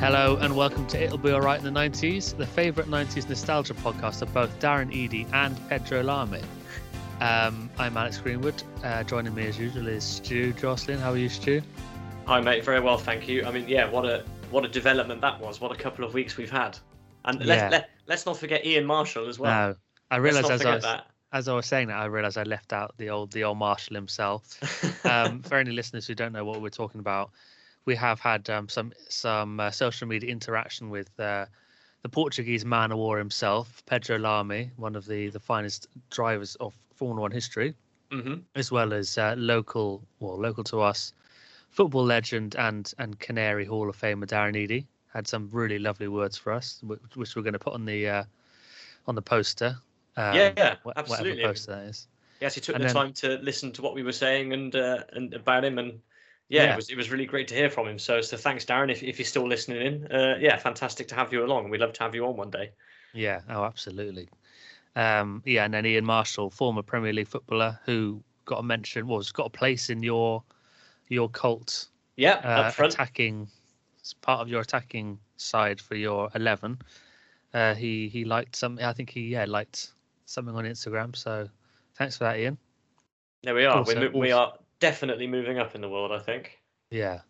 Hello and welcome to It'll Be Alright in the 90s, the favourite 90s nostalgia podcast of both Darren Eadie and Pedro Lamy. Um, I'm Alex Greenwood. Uh, joining me as usual is Stu Jocelyn. How are you, Stu? Hi, mate. Very well, thank you. I mean, yeah, what a what a development that was. What a couple of weeks we've had. And Yeah. let, let, let's not forget Ian Marshall as well. no, I realised as I was that. as I was saying that, I realised I left out the old the old Marshall himself. Um, for any listeners who don't know what we're talking about, we have had um, some some uh, social media interaction with uh, the Portuguese man of war himself, Pedro Lamy, one of the the finest drivers of Formula One history. hmm as well as uh, local, well, local to us, football legend and and Canary Hall of Famer Darren Eady had some really lovely words for us, which, which we're going to put on the uh, on the poster. Um, Yeah, yeah, absolutely. Whatever poster that is. Yes, he took And the then- time to listen to what we were saying and uh, and about him, and yeah, Yeah. it was it was really great to hear from him. So so thanks, Darren, if if you're still listening in. Uh, yeah, fantastic to have you along. We'd love to have you on one day. Yeah. Oh, absolutely. Um, yeah, and then Ian Marshall, former Premier League footballer, who got a mention, well, got a place in your your cult Yeah, uh, up front. attacking it's part of your attacking side for your 11 uh he he liked something i think he yeah liked something on instagram so thanks for that ian There we are. also- We're, we are definitely moving up in the world. I think. yeah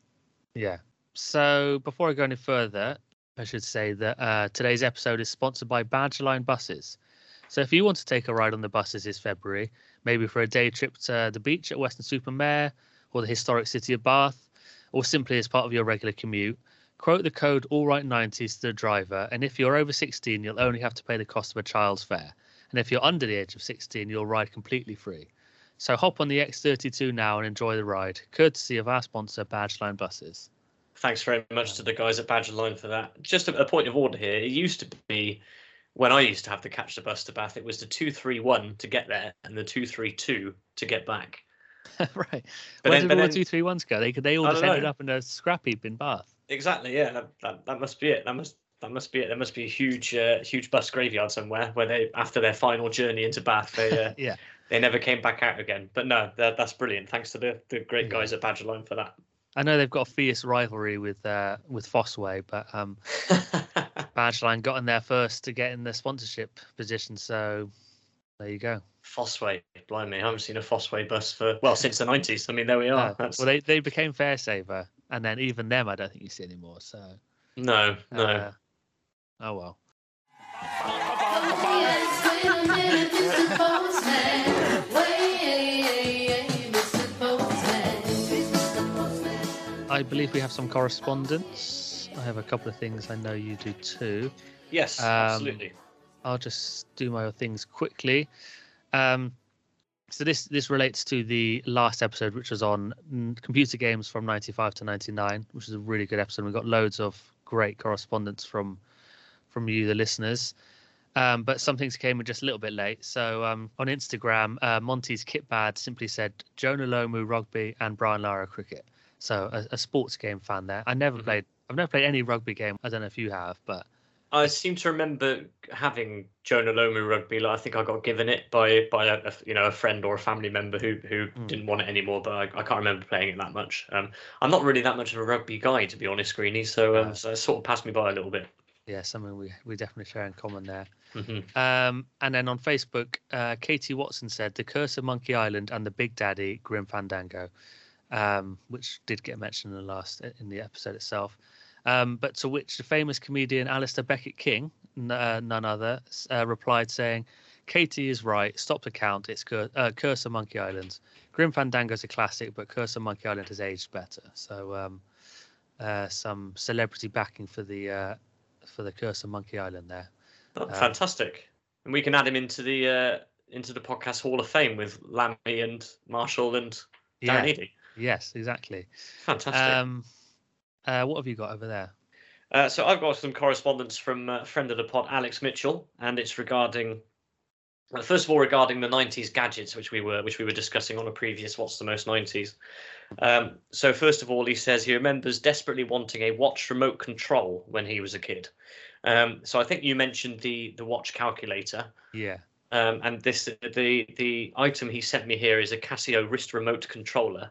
yeah so before i go any further i should say that uh today's episode is sponsored by badgerline buses so if you want to take a ride on the buses this february maybe for a day trip to the beach at Weston-super-Mare or the historic city of bath or simply as part of your regular commute, quote the code AllRight90s to the driver, and if you're over 16, you'll only have to pay the cost of a child's fare. And if you're under the age of 16, you'll ride completely free. So hop on the X32 now and enjoy the ride, courtesy of our sponsor, Badgerline Buses. Thanks very much to the guys at Badger Line for that. Just a, a point of order here. It used to be when I used to have to catch the bus to Bath, it was the two three one to get there and the two three two to get back. right. But Where then- did all three ones go? They they all I just ended know. up in a scrap heap in Bath. Exactly. Yeah. That, that, that must be it. That must that must be it. There must be a huge uh, huge bus graveyard somewhere where they after their final journey into Bath they uh, Yeah. They never came back out again. But no, that's brilliant. Thanks to the, the great Yeah. guys at Badger Line for that. I know they've got a fierce rivalry with uh, with Fossway, but um, Badgerline got in there first to get in the sponsorship position. So there you go. Fossway, blimey, I haven't seen a Fossway bus for well since the nineties. I mean, there we are. That's, well, they, they became Faresaver, and then even them, I don't think you see anymore. So, no, no. uh, oh well. I believe we have some correspondence. I have a couple of things. I know you do too. yes, um, absolutely. I'll just do my things quickly. Um, so this this relates to the last episode, which was on computer games from ninety five to ninety nine, which is a really good episode. We got loads of great correspondence from from you, the listeners. Um, but some things came in just a little bit late. So um, on Instagram, uh, Monty's Kit Bad simply said Jonah Lomu rugby and Brian Lara cricket. So a, a sports game fan there. I never Mhm. played. I've never played any rugby game. I don't know if you have, but I seem to remember having Jonah Lomu rugby. Like, I think I got given it by by a, a- you know a friend or a family member who who Mm. didn't want it anymore. But I, I can't remember playing it that much. Um, I'm not really that much of a rugby guy to be honest, Greeny. So, um, so it sort of passed me by a little bit. yeah, something we we definitely share in common there. hmm Um, and then on Facebook, uh, Katie Watson said The Curse of Monkey Island and the Big Daddy Grim Fandango, um, which did get mentioned in the last in the episode itself. Um, but to which the famous comedian Alasdair Beckett-King, n- uh, none other, uh, replied saying, "Katie is right. Stop the count. It's Cur- uh, Curse of Monkey Island. Grim Fandango is a classic, but Curse of Monkey Island has aged better." So um, uh, some celebrity backing for the uh, for the Curse of Monkey Island there. Oh, Uh, fantastic. And we can add him into the uh, into the podcast Hall of Fame with Lamy and Marshall and Yeah. Darren Eadie. Yes, exactly. Fantastic. Um, uh, what have you got over there? Uh, so I've got some correspondence from uh, friend of the pod, Alex Mitchell, and it's regarding, uh, first of all, regarding the '90s gadgets, which we were which we were discussing on a previous "What's the Most '90s." Um, so first of all, he says he remembers desperately wanting a watch remote control when he was a kid. Um, so I think you mentioned the the watch calculator, Yeah. um, and this the the item he sent me here is a Casio wrist remote controller,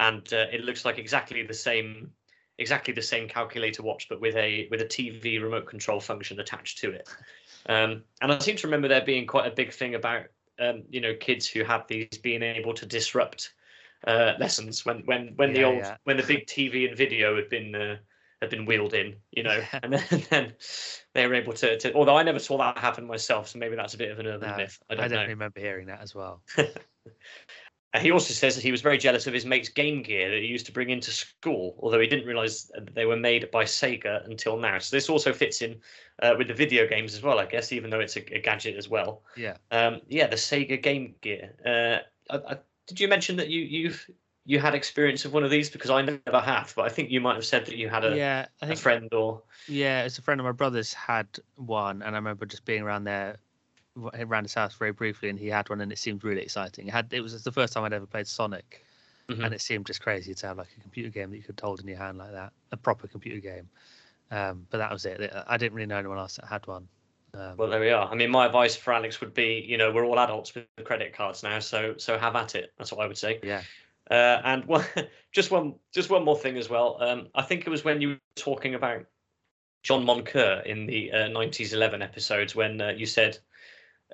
and uh, it looks like exactly the same exactly the same calculator watch, but with a with a TV remote control function attached to it. Um, and I seem to remember there being quite a big thing about um, you know kids who had these being able to disrupt uh, lessons when when when the old yeah. when the big TV and video had been uh, had been wheeled in, you know, and then, and then they were able to, to. Although I never saw that happen myself, so maybe that's a bit of an urban No, myth. I I, don't know. definitely remember hearing that as well. Uh, He also says that he was very jealous of his mate's Game Gear that he used to bring into school, although he didn't realize that they were made by Sega until now. So this also fits in uh, with the video games as well, I guess, even though it's a, a gadget as well. Yeah. Um, yeah, the Sega Game Gear. Uh, I, I, did you mention that you you've you had experience of one of these? Because I never have, but I think you might have said that you had a, yeah, I a think friend or Yeah, it's a friend of my brother's had one, and I remember just being around there, around his house very briefly, and he had one, and it seemed really exciting. It had it was the first time I'd ever played Sonic, Mhm. and it seemed just crazy to have like a computer game that you could hold in your hand like that, a proper computer game. Um, but that was it. I didn't really know anyone else that had one. Um, Well, there we are. I mean, my advice for Alex would be, you know, we're all adults with credit cards now, so so have at it. That's what I would say. yeah, Uh, and just one, just one more thing as well. Um, I think it was when you were talking about John Moncur in the uh, 90s 11 episodes when uh, you said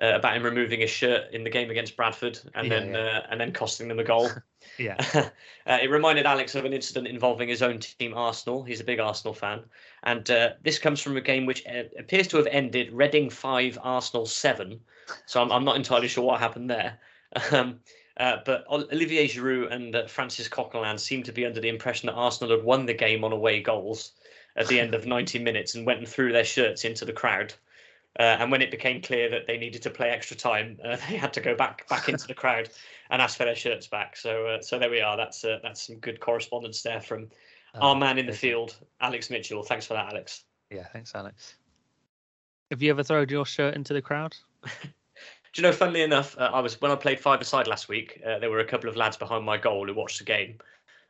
uh, about him removing his shirt in the game against Bradford and Yeah, then yeah. Uh, and then costing them a goal. yeah, uh, it reminded Alex of an incident involving his own team, Arsenal. He's a big Arsenal fan, and uh, this comes from a game which uh, appears to have ended Reading five, Arsenal seven. So I'm, I'm not entirely sure what happened there. Um, uh, but Olivier Giroud and uh, Francis Coquelin seemed to be under the impression that Arsenal had won the game on away goals at the end of 90 minutes and went and threw their shirts into the crowd. Uh, and when it became clear that they needed to play extra time, uh, they had to go back back into the crowd and ask for their shirts back. So uh, so there we are. That's uh, that's some good correspondence there from our Um, man in the field, Alex Mitchell. Thanks for that, Alex. Yeah, thanks, Alex. Have you ever thrown your shirt into the crowd? Do you know? Funnily enough, uh, I was when I played five aside last week. Uh, there were a couple of lads behind my goal who watched the game,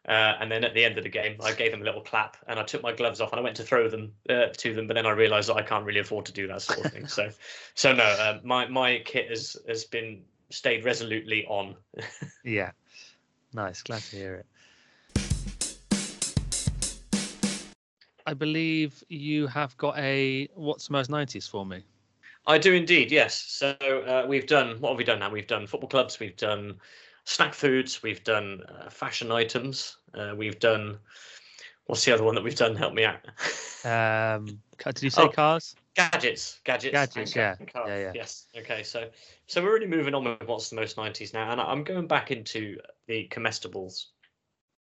uh, and then at the end of the game, I gave them a little clap, and I took my gloves off and I went to throw them uh, to them, but then I realised that I can't really afford to do that sort of thing. So, so no, uh, my my kit has has been stayed resolutely on. Yeah, nice. Glad to hear it. I believe you have got a what's the most nineties for me. I do indeed, yes. So uh, we've done what have we done now? We've done football clubs, we've done snack foods, we've done uh, fashion items, uh, we've done what's the other one that we've done? Help me out. Um, did you say Oh. cars? gadgets, gadgets, Gadgets, yeah. cars. Yeah, yeah. Yes. Okay. So so we're really moving on with what's the most nineties now, and I'm going back into the comestibles,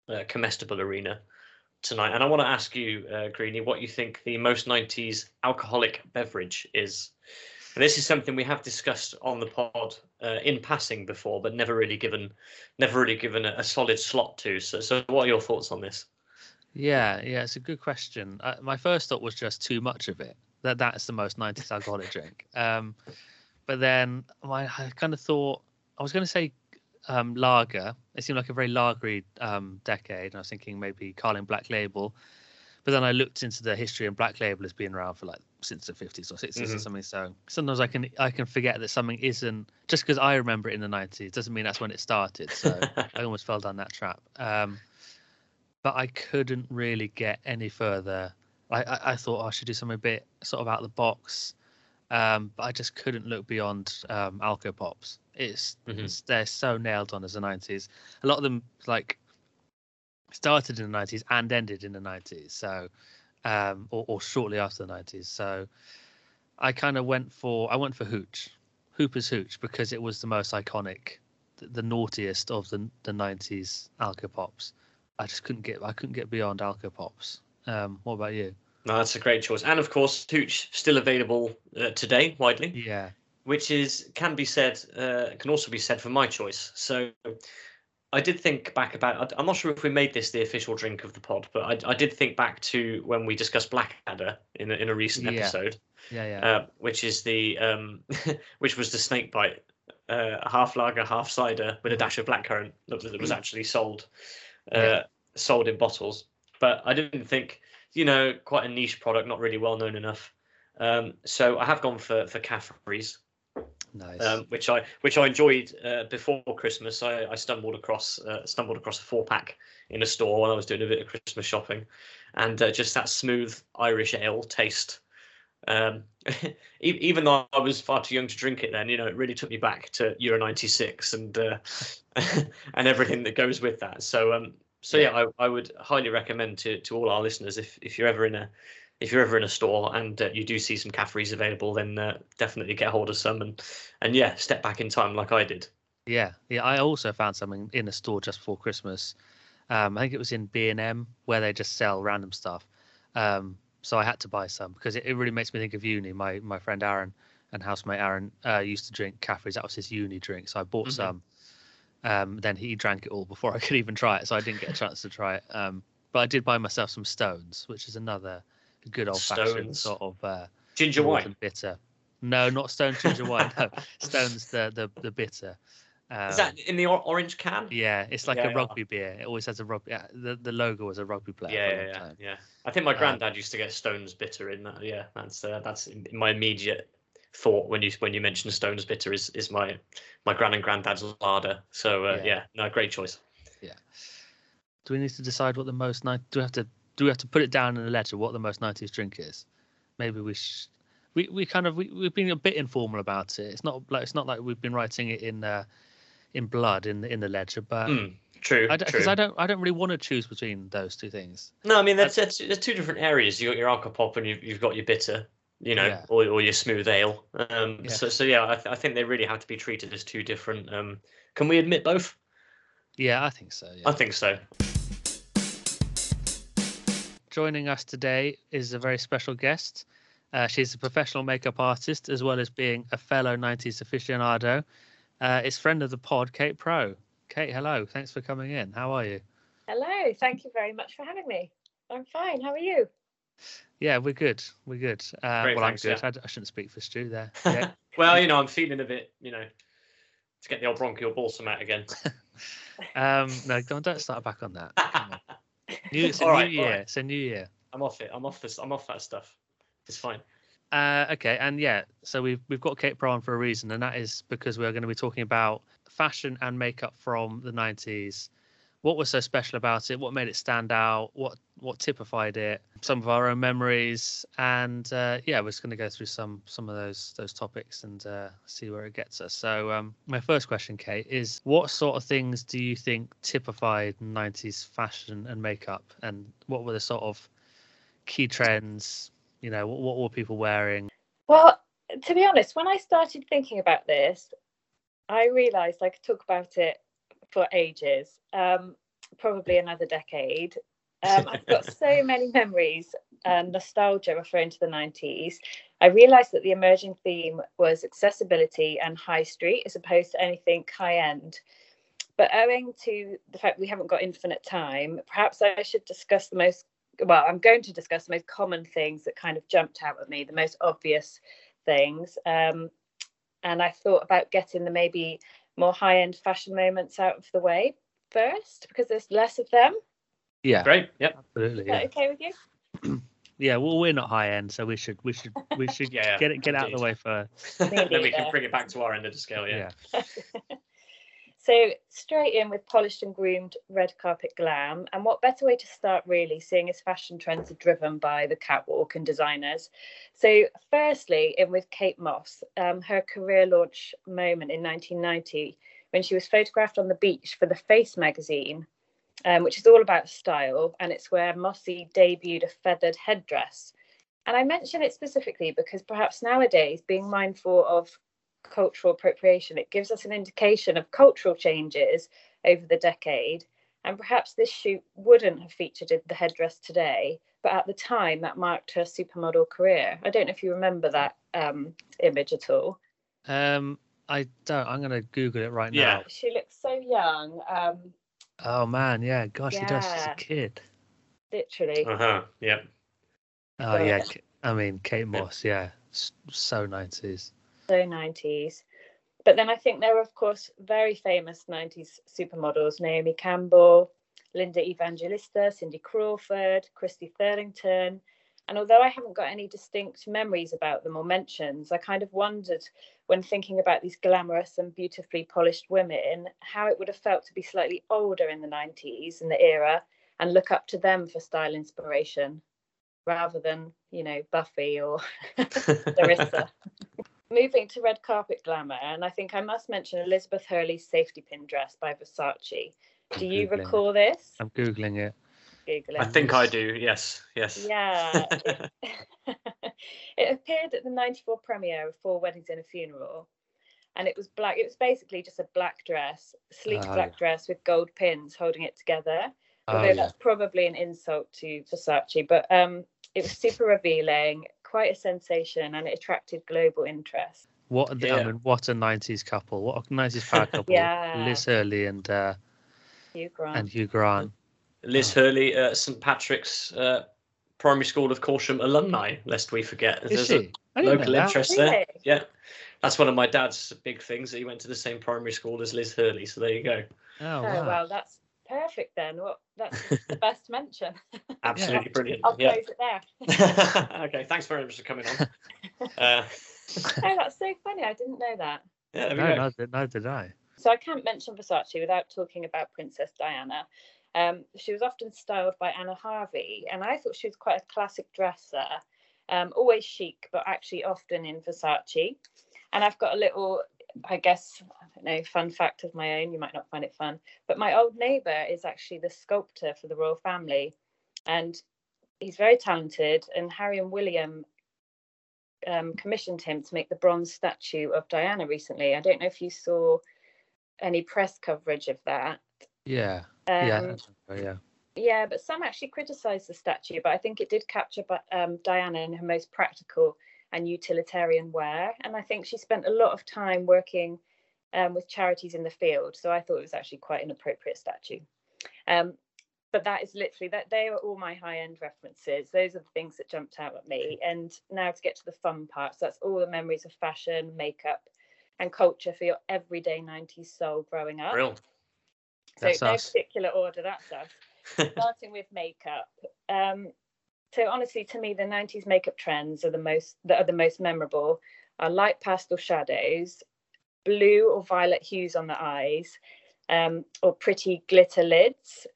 uh, comestible arena tonight, and I want to ask you, uh, Greeny, what you think the most nineties alcoholic beverage is. And this is something we have discussed on the pod uh, in passing before, but never really given, never really given a, a solid slot to. So, so what are your thoughts on this? Yeah, yeah, it's a good question. Uh, my first thought was just too much of it. That that's the most nineties alcoholic drink. Um, but then my, I kind of thought I was going to say um, lager. It seemed like a very lagery um, decade. And I was thinking maybe Carling Black Label. But then I looked into the history, and Black Label has been around for like since the fifties or 60s or Mhm. something. So sometimes I can I can forget that something isn't just because I remember it in the nineties doesn't mean that's when it started. So I almost fell down that trap. Um, but I couldn't really get any further. I, I, I thought oh, I should do something a bit sort of out of the box, um, but I just couldn't look beyond um, Alco Pops. It's, Mhm. it's they're so nailed on as the nineties. A lot of them like started in the nineties and ended in the nineties. So, um, or, or shortly after the nineties. So, I kind of went for I went for Hooch, Hooper's Hooch because it was the most iconic, the, the naughtiest of the the nineties Alco Pops. I just couldn't get I couldn't get beyond Alco Pops. Um, what about you? No, that's a great choice. And of course, Hooch still available uh, today widely, Yeah, which is can be said uh, can also be said for my choice. So I did think back about. I'm not sure if we made this the official drink of the pod, but I, I did think back to when we discussed Blackadder in a, in a recent Yeah. episode, yeah, yeah. uh, which is the um, which was the snake bite, uh, half lager, half cider with a dash of blackcurrant that was, that was actually sold, uh, Yeah. sold in bottles. But I didn't think, you know, quite a niche product, not really well known enough. Um, so I have gone for for Caffrey's, nice. um, which I which I enjoyed uh, before Christmas. I, I stumbled across uh, stumbled across a four pack in a store when I was doing a bit of Christmas shopping, and uh, just that smooth Irish ale taste. Um, even though I was far too young to drink it then, you know, it really took me back to Euro '96 and uh, and everything that goes with that. So um, so yeah, I, I would highly recommend to to all our listeners if if you're ever in a if you're ever in a store and uh, you do see some Caffreys available, then uh, definitely get hold of some and and yeah, step back in time like I did. Yeah, yeah. I also found something in a store just before Christmas. Um, I think it was in B and M where they just sell random stuff. Um, so I had to buy some because it, it really makes me think of uni. My my friend Aaron and housemate Aaron uh, used to drink Caffreys. That was his uni drink, so I bought mm-hmm. some. Um, then he drank it all before I could even try it, so I didn't get a chance to try it. Um, but I did buy myself some Stones, which is another good old fashioned sort of uh, ginger wine bitter. No, not Stones ginger wine. No, Stones the the the bitter. Um, Is that in the orange can? Yeah, it's like yeah, a rugby yeah. beer. It always has a rugby. Yeah, the the logo was a rugby player. Yeah, yeah, yeah, yeah, I think my um, granddad um, used to get Stones bitter in that. Yeah, that's uh, that's my immediate thought when you when you mention Stones bitter is is my my grand and granddad's larder. So uh, yeah. yeah, no, great choice. Yeah. Do we need to decide what the most night? Do we have to do we have to put it down in a letter what the most nineties drink is? Maybe we. Sh- we, we kind of we, we've been a bit informal about it. It's not like it's not like we've been writing it in uh, in blood in the in the ledger, but mm, true. Because I, I, don't I don't really want to choose between those two things. No, I mean that's, that's there's two different areas. You got your alcopop and you've you've got your bitter, you know, yeah. or or your smooth ale. Um, yeah. so so yeah, I, th- I think they really have to be treated as two different. Um, can we admit both? Yeah, I think so. Yeah. I think so. Joining us today is a very special guest. Uh, she's a professional makeup artist as well as being a fellow 90s aficionado. Uh, it's friend of the pod, Kate Pro. Kate, hello. Thanks for coming in. How are you? Hello. Thank you very much for having me. I'm fine. How are you? Yeah, we're good. We're good. Uh, well, thanks, I'm good. Yeah. I, I, shouldn't speak for Stu there. Yeah. well, you know, I'm feeling a bit, you know, to get the old bronchial balsam out again. um, no, don't, don't start back on that. New, it's a new right, year. Right. It's a new year. I'm off it. I'm off this. I'm off that stuff. It's fine. Uh, okay, and yeah, so we've we've got Kate Pro on for a reason, and that is because we're going to be talking about fashion and makeup from the '90s. What was so special about it? What made it stand out? What what typified it? Some of our own memories, and uh, yeah, we're just going to go through some some of those those topics and uh, see where it gets us. So, um, my first question, Kate, is what sort of things do you think typified '90s fashion and makeup, and what were the sort of key trends? You know, what, what were people wearing? Well, to be honest, when I started thinking about this, I realised I could talk about it for ages, um, probably another decade. Um, I've got so many memories and nostalgia referring to the 90s. I realised that the emerging theme was accessibility and high street as opposed to anything high end. But owing to the fact we haven't got infinite time, perhaps I should discuss the most well, I'm going to discuss the most common things that kind of jumped out at me, the most obvious things. Um, and I thought about getting the maybe more high end fashion moments out of the way first because there's less of them. Yeah. Great. Yep. Absolutely. Yeah. okay with you? yeah, well, we're not high end, so we should we should we should yeah, get it get out of the way first. then we can bring it back to our end of the scale. Yeah. yeah. So straight in with polished and groomed red carpet glam. And what better way to start really, seeing as fashion trends are driven by the catwalk and designers. So firstly, in with Kate Moss, um, her career launch moment in 1990, when she was photographed on the beach for the Face magazine, um, which is all about style. And it's where Mossy debuted a feathered headdress. And I mention it specifically because perhaps nowadays, being mindful of cultural appropriation. It gives us an indication of cultural changes over the decade. And perhaps this shoot wouldn't have featured in the headdress today, but at the time that marked her supermodel career. I don't know if you remember that um, image at all. Um, I don't. I'm going to Google it right now. yeah. now. She looks so young. Um, oh man, yeah. Gosh, yeah. she does. She's a kid. Literally. Uh huh. Yep. Oh yeah. I mean, Kate Moss. Yeah. So nineties so 90s. But then I think there were, of course, very famous 90s supermodels Naomi Campbell, Linda Evangelista, Cindy Crawford, Christy Turlington. And although I haven't got any distinct memories about them or mentions, I kind of wondered when thinking about these glamorous and beautifully polished women how it would have felt to be slightly older in the 90s in the era and look up to them for style inspiration rather than, you know, Buffy or Larissa. Moving to red carpet glamour, and I think I must mention Elizabeth Hurley's safety pin dress by Versace. Do you Googling. recall this? I'm googling it. Google I think I do. Yes, yes. Yeah. It, it appeared at the 94 premiere of Four Weddings and a Funeral. And it was black. It was basically just a black dress, sleek Ah, black dress with gold pins holding it together. Oh Although yeah. that's probably an insult to Versace, but um, it was super revealing, quite a sensation, and it attracted global interest. What a- I Yeah. mean, what a '90s couple! What a '90s power couple! Yeah. Liz Hurley and uh, Hugh Grant. and Hugh Grant. Liz Hurley, uh, St Patrick's uh, Primary School of Corsham alumni, lest we forget. Is There's a she? I local that. interest there. Really? Yeah. That's one of my dad's big things that he went to the same primary school as Liz Hurley. So there you go. Oh, Oh, wow. well, that's perfect then. What that's the best mention. Absolutely brilliant. I'll Yeah. close it there. okay. Thanks very much for coming on. Uh, Oh, that's so funny. I didn't know that. yeah, there we no, neither, neither did I. So I can't mention Versace without talking about Princess Diana. Um, she was often styled by Anna Harvey, and I thought she was quite a classic dresser, um, always chic, but actually often in Versace. And I've got a little, I guess, I don't know, fun fact of my own. You might not find it fun, but my old neighbour is actually the sculptor for the royal family, and he's very talented. And Harry and William um, commissioned him to make the bronze statue of Diana recently. I don't know if you saw any press coverage of that. Yeah, Um, yeah, yeah. yeah, but some actually criticised the statue, but I think it did capture um, Diana in her most practical and utilitarian wear. And I think she spent a lot of time working um, with charities in the field. So I thought it was actually quite an appropriate statue. Um, but that is literally that they are all my high end references. Those are the things that jumped out at me. And now to get to the fun part. So that's all the memories of fashion, makeup, and culture for your everyday 90s soul growing up. Real. So That's no us. particular order, that's us starting with makeup. Um, so honestly, to me, the '90s makeup trends are the most that are the most memorable. Are light pastel shadows, blue or violet hues on the eyes, um, or pretty glitter lids.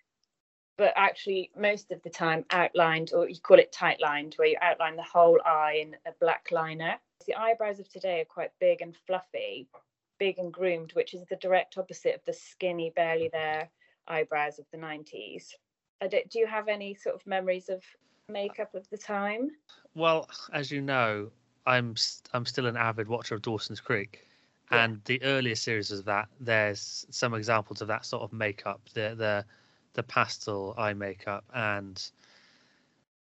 But actually, most of the time, outlined, or you call it tight lined, where you outline the whole eye in a black liner. The eyebrows of today are quite big and fluffy, big and groomed, which is the direct opposite of the skinny, barely there eyebrows of the 90s. Do you have any sort of memories of makeup of the time? Well, as you know, I'm I'm still an avid watcher of Dawson's Creek, Yeah. and the earlier series of that, there's some examples of that sort of makeup, the the the pastel eye makeup, and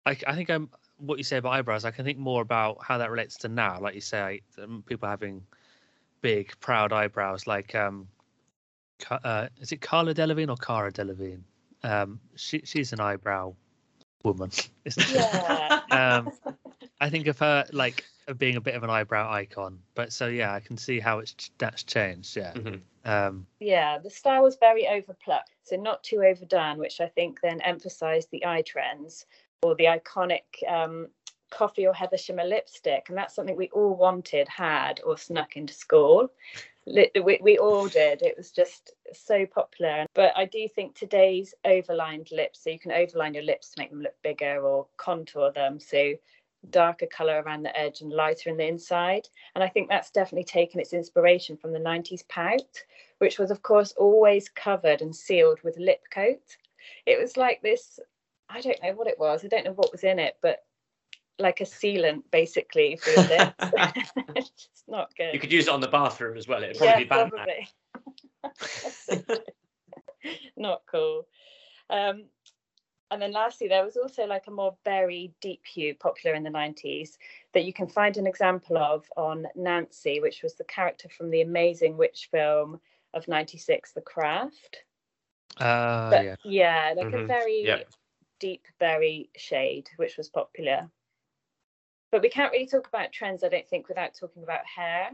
I, I think I'm what you say about eyebrows. I can think more about how that relates to now, like you say, um, people having big, proud eyebrows, like um, uh, is it Carla Delevingne or Cara Delevingne? Um, she she's an eyebrow woman, isn't she? Yeah. um, I think of her like of being a bit of an eyebrow icon. But so yeah, I can see how it's that's changed. Yeah. Mhm. Um, yeah, the style was very overplucked, so not too overdone, which I think then emphasized the eye trends or the iconic um, coffee or heather shimmer lipstick. And that's something we all wanted, had, or snuck into school. We, we all did. It was just so popular. But I do think today's overlined lips, so you can overline your lips to make them look bigger or contour them. So darker color around the edge and lighter in the inside. And I think that's definitely taken its inspiration from the 90s pout, which was, of course, always covered and sealed with lip coat. It was like this I don't know what it was. I don't know what was in it, but like a sealant basically for your lips. it's not good. You could use it on the bathroom as well. It'd probably yeah, be banned now. probably. not cool. Um, and then lastly, there was also like a more berry deep hue popular in the 90s that you can find an example of on Nancy, which was the character from the amazing witch film of 96, The Craft. uh, But yeah. yeah, like a Mhm, very yeah. deep berry shade, which was popular. But we can't really talk about trends, I don't think, without talking about hair.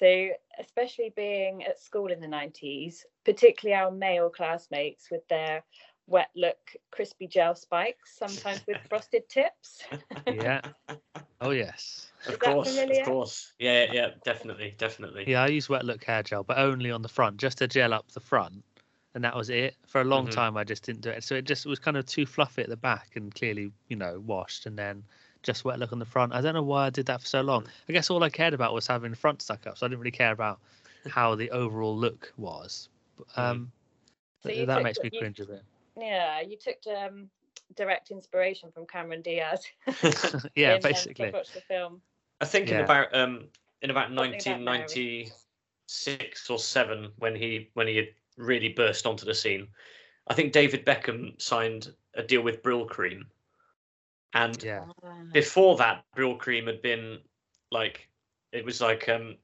So, especially being at school in the 90s, particularly our male classmates with their wet look crispy gel spikes, sometimes with frosted tips. Yeah. Oh yes. Of Is course, of course. Yeah, yeah, definitely, definitely. Yeah, I use wet look hair gel, but only on the front, just to gel up the front. and that was it. For a long Mhm. time, I just didn't do it. So it just was kind of too fluffy at the back and clearly, you know, washed, and then just wet look on the front. I don't know why I did that for so long. I guess all I cared about was having the front stuck up, so I didn't really care about how the overall look was. Mhm. Um, So that took makes me you- cringe a bit. Yeah, you took um, direct inspiration from Cameron Diaz. yeah, in, um, basically. to watch the film. I think in about um in about Something about 1996 or seven when he when he had really burst onto the scene, I think David Beckham signed a deal with Brylcreem, and Yeah, Ah. before that, Brylcreem had been like it was like um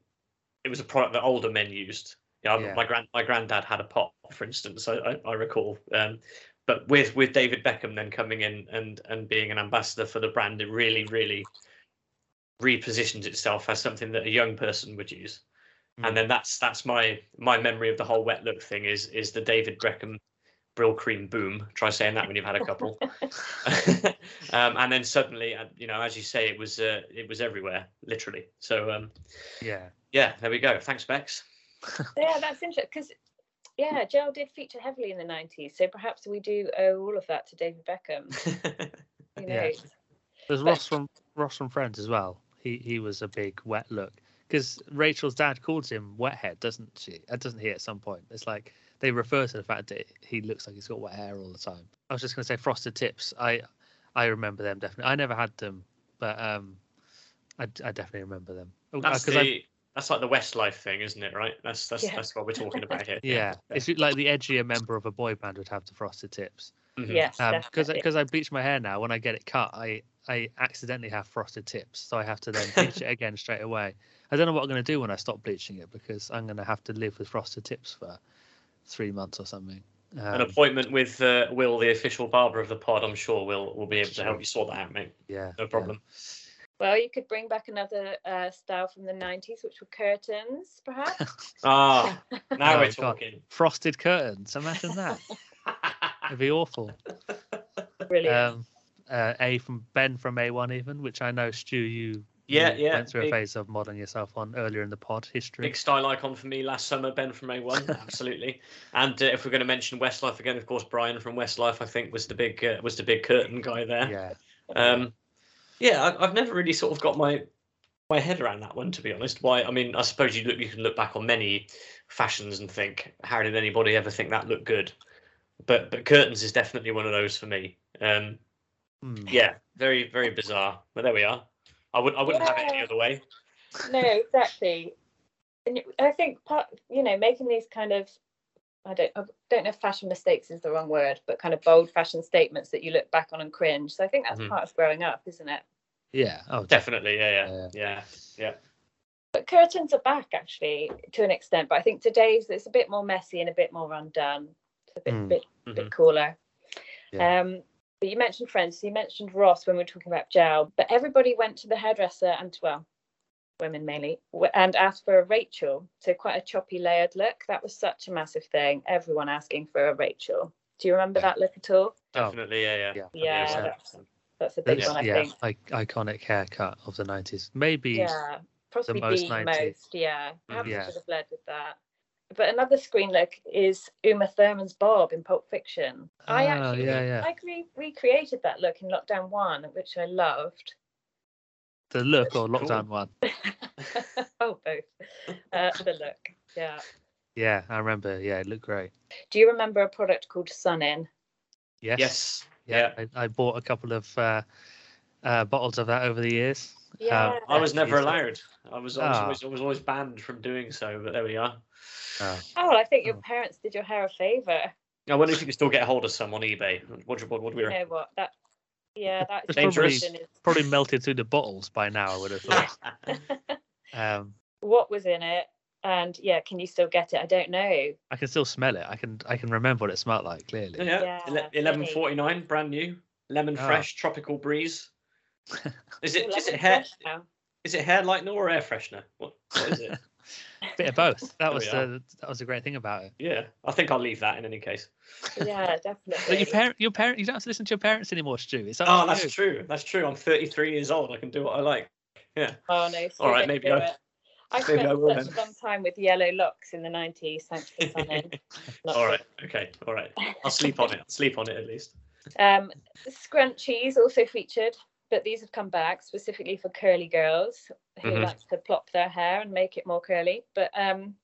it was a product that older men used. Yeah, Yeah. my grand my granddad had a pot, for instance. I I, I recall. Um, but with with David Beckham then coming in and and being an ambassador for the brand, it really really repositions itself as something that a young person would use. Mm. And then that's that's my my memory of the whole wet look thing is is the David Beckham Brylcreem boom. Try saying that when you've had a couple. um, and then suddenly, uh, you know, as you say, it was uh, it was everywhere, literally. So um, yeah, yeah, there we go. Thanks, Bex. yeah, that's interesting because yeah, gel did feature heavily in the '90s, so perhaps we do owe all of that to David Beckham. Who Yeah. there's But- Ross from Ross from Friends as well. He he was a big wet look because Rachel's dad calls him Wethead, doesn't she? Uh, doesn't he? At some point, it's like they refer to the fact that he looks like he's got wet hair all the time. I was just going to say frosted tips. I I remember them definitely. I never had them, but um, I, I definitely remember them. Oh, uh, I- the that's like the Westlife thing, isn't it? Right. That's that's Yeah. that's what we're talking about here. yeah, it's like the edgier member of a boy band would have the frosted tips. Mhm. Yes, because definitely. because I bleach my hair now. When I get it cut, I I accidentally have frosted tips, so I have to then bleach it again straight away. I don't know what I'm going to do when I stop bleaching it because I'm going to have to live with frosted tips for three months or something. An Um, appointment with uh, Will, the official barber of the pod. I'm sure will will be able to help you sort that out, mate. yeah, No yeah. problem. Well, you could bring back another uh, style from the '90s, which were curtains, perhaps. Ah, now Oh, we're God. talking. Frosted curtains. Imagine that. It'd be awful. Brilliant. Um, uh, A from Ben from A1 even, which I know Stu you Yeah, yeah, went through big- a phase of modeling yourself on earlier in the pod history. Big style icon for me last summer, Ben from A1, absolutely. And uh, if we're going to mention Westlife again, of course, Brian from Westlife, I think was the big uh, was the big curtain guy there. Yeah, Um, yeah, I, I've never really sort of got my my head around that one, to be honest. Why? I mean, I suppose you look, you can look back on many fashions and think, how did anybody ever think that looked good? But but curtains is definitely one of those for me. Um, Hmm. yeah, very very bizarre. But there we are. I wouldn't I wouldn't have it any other way. no, exactly. And I think part, you know, making these kind of, I don't, I don't know if fashion mistakes is the wrong word, but kind of bold fashion statements that you look back on and cringe. So I think that's Mhm. part of growing up, isn't it? yeah, oh, Definitely, yeah, Yeah. yeah, yeah, But curtains are back actually to an extent, but I think today's it's a bit more messy and a bit more undone. It's a bit, Mm. bit, yeah. bit cooler. Yeah. Um, but you mentioned friends, so you mentioned Ross when we were talking about gel, but everybody went to the hairdresser and well, women mainly, and asked for a Rachel. So quite a choppy layered look. That was such a massive thing. Everyone asking for a Rachel. Do you remember Yeah. that look at all? Oh, Definitely, yeah, yeah. yeah. Yeah, that's, that's a big That's- one, I yeah, think. I, iconic haircut of the nineties. Maybe Yeah, possibly the most most, 90s. yeah. Mm. Perhaps Yeah. Should have led with that. But another screen look is Uma Thurman's Bob in Pulp Fiction. I Ah, actually, yeah, yeah. I re- recreated that look in Lockdown One, which I loved. the look or Cool. lockdown one. oh, both. Uh, the look, yeah. Yeah, I remember. Yeah, it looked great. Do you remember a product called Sun In? Yes. Yes. Yeah. I, I bought a couple of uh, uh, bottles of that over the years. Yeah, I was never Used it. allowed. I was always, Ah. always, I was always banned from doing so. But there we are. Oh, Oh, well, I think your Oh. parents did your hair a favour. I wonder if you can still get a hold of some on eBay. What do, what, what do we You know what? That, yeah, that's It's Dangerous. Is, probably melted through the bottles by now. I would have thought. um, what was in it? And yeah, can you still get it? I don't know. I can still smell it. I can I can remember what it smelled like clearly. yeah, Yeah, eleven forty nine, brand new, lemon Oh. fresh, tropical breeze. Is it Ooh, is it lemon hair fresh now. is it hair lightener or air freshener? What, what is it? Bit of both. That was we the that was a great thing about it. yeah, I think I'll leave that in any case. Yeah, But definitely. your parent, your parent, you don't have to listen to your parents anymore, Stu. It's up Oh, to that's you. true. That's true. I'm 33 years old. I can do what I like. Yeah. Oh no, All right, maybe I- it. I Maybe spent I will such then. a long time with yellow locks in the 90s. Thanks for signing. Not all good. right. Okay. All right. I'll sleep on it. I'll sleep on it at least. Um, scrunchies also featured, but these have come back specifically for curly girls who Mhm. like to plop their hair and make it more curly. But um,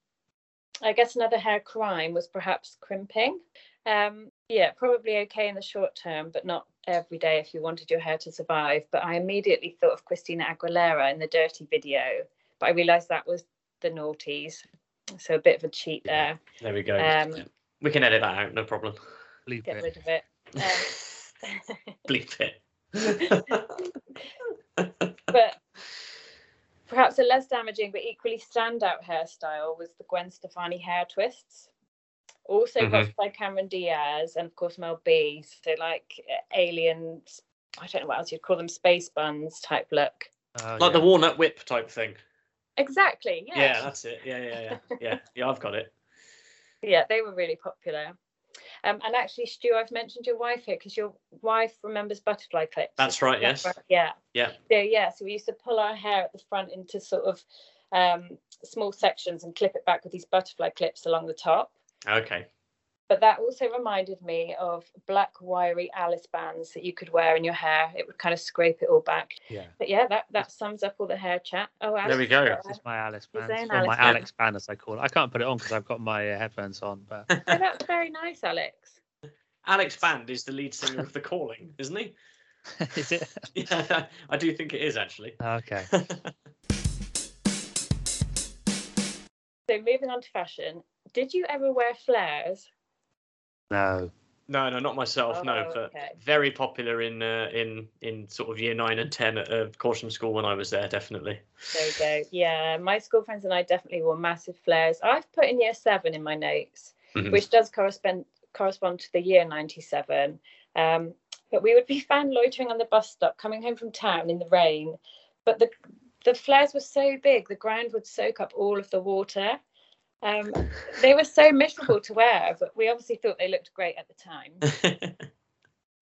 I guess another hair crime was perhaps crimping. Um, yeah, probably okay in the short term, but not every day if you wanted your hair to survive. But I immediately thought of Christina Aguilera in the Dirrty video, but I realised that was the naughties. So a bit of a cheat there. There we go. Um, Yeah. We can edit that out. No problem. Bleep Get it. rid of it. Um, Bleep it. But perhaps a less damaging but equally standout hairstyle was the Gwen Stefani hair twists. Also Mhm. rocked by Cameron Diaz and of course Mel B. So like uh, alien, I don't know what else you'd call them, space buns type look. Oh, like yeah. the walnut whip type thing. Exactly. Yeah. Yeah. that's it. Yeah, yeah, yeah, yeah. Yeah, I've got it. Yeah, they were really popular. Um, and actually, Stu, I've mentioned your wife here because your wife remembers butterfly clips. That's right, yes. Yeah. Yeah. So yeah, so we used to pull our hair at the front into sort of um, small sections and clip it back with these butterfly clips along the top. Okay. But that also reminded me of black wiry Alice bands that you could wear in your hair. It would kind of scrape it all back. Yeah. But yeah, that that sums up all the hair chat. Oh, Alice, There we go. yeah. This is my Alice band. own Or my Alice band. Alex band, as I call it. I can't put it on because I've got my uh, headphones on. But Oh, that's very nice, Alex. Alex Band is the lead singer of The Calling, isn't he? is it? Yeah, I do think it is actually. Okay. So moving on to fashion, did you ever wear flares? No. No, no, not myself. no, Oh, but okay. very popular in uh, in in sort of year nine and ten at uh, Corsham School when I was there. Definitely. There you go. Yeah, my school friends and I definitely wore massive flares. I've put in year seven in my notes, Mhm. which does correspond correspond to the year ninety seven. Um, but we would be found loitering on the bus stop, coming home from town in the rain. But the the flares were so big, the ground would soak up all of the water. Um, they were so miserable to wear, but we obviously thought they looked great at the time.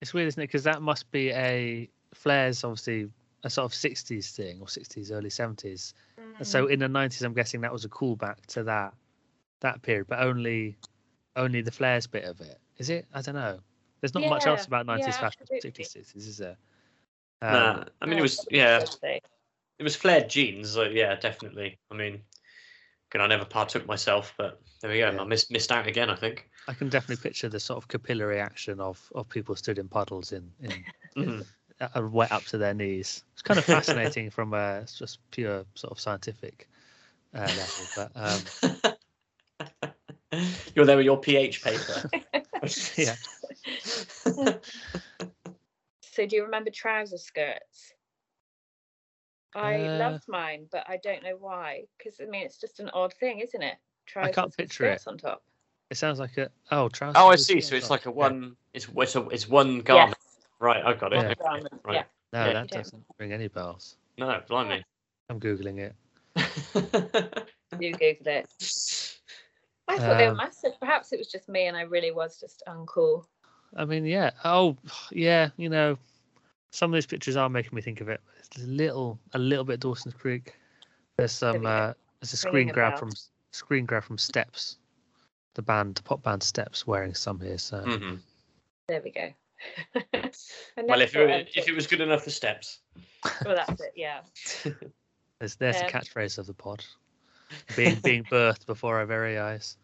It's weird, isn't it? Because that must be a flares, obviously a sort of '60s thing or '60s, early '70s. And so in the '90s, I'm guessing that was a callback to that that period, but only only the flares bit of it. Is it? I don't know. There's not much else about '90s yeah, fashion, absolutely. particularly '60s, is there? nah, Um, I mean it was yeah, so, so. it was flared jeans. So yeah, definitely. I mean, good, I never partook myself, but there we go. Yeah. I missed missed out again. I think. I can definitely picture the sort of capillary action of of people stood in puddles in in Mhm. uh, wet up to their knees. It's kind of fascinating from a just pure sort of scientific uh, level, but um, You're there with your pH paper. yeah, So do you remember trouser skirts? I Uh, loved mine, but I don't know why. Because I mean, it's just an odd thing, isn't it? Trousers can't picture it. on top. it sounds like a oh trousers. oh, I see. So it's on. like a Yeah. one. It's it's a it's one garment. Right, I've got it. Yeah. Okay, Garment, Right. Yeah, No, Yeah. that You don't- doesn't ring any bells. No, blimey. I'm googling it. you Google it. I thought they were Um, massive. Perhaps it was just me, and I really was just uncool. I mean, yeah. Oh, yeah. You know, some of these pictures are making me think of it. It's a little, a little bit Dawson's Creek. There's some. Uh, there's a screen grab from screen grab from Steps, the band, the pop band Steps, wearing some here. So Mhm. There we go. Well, if it, if it was good enough for steps. well, that's it. Yeah. there's there's the Um, catchphrase of the pod, being being birthed before our very eyes.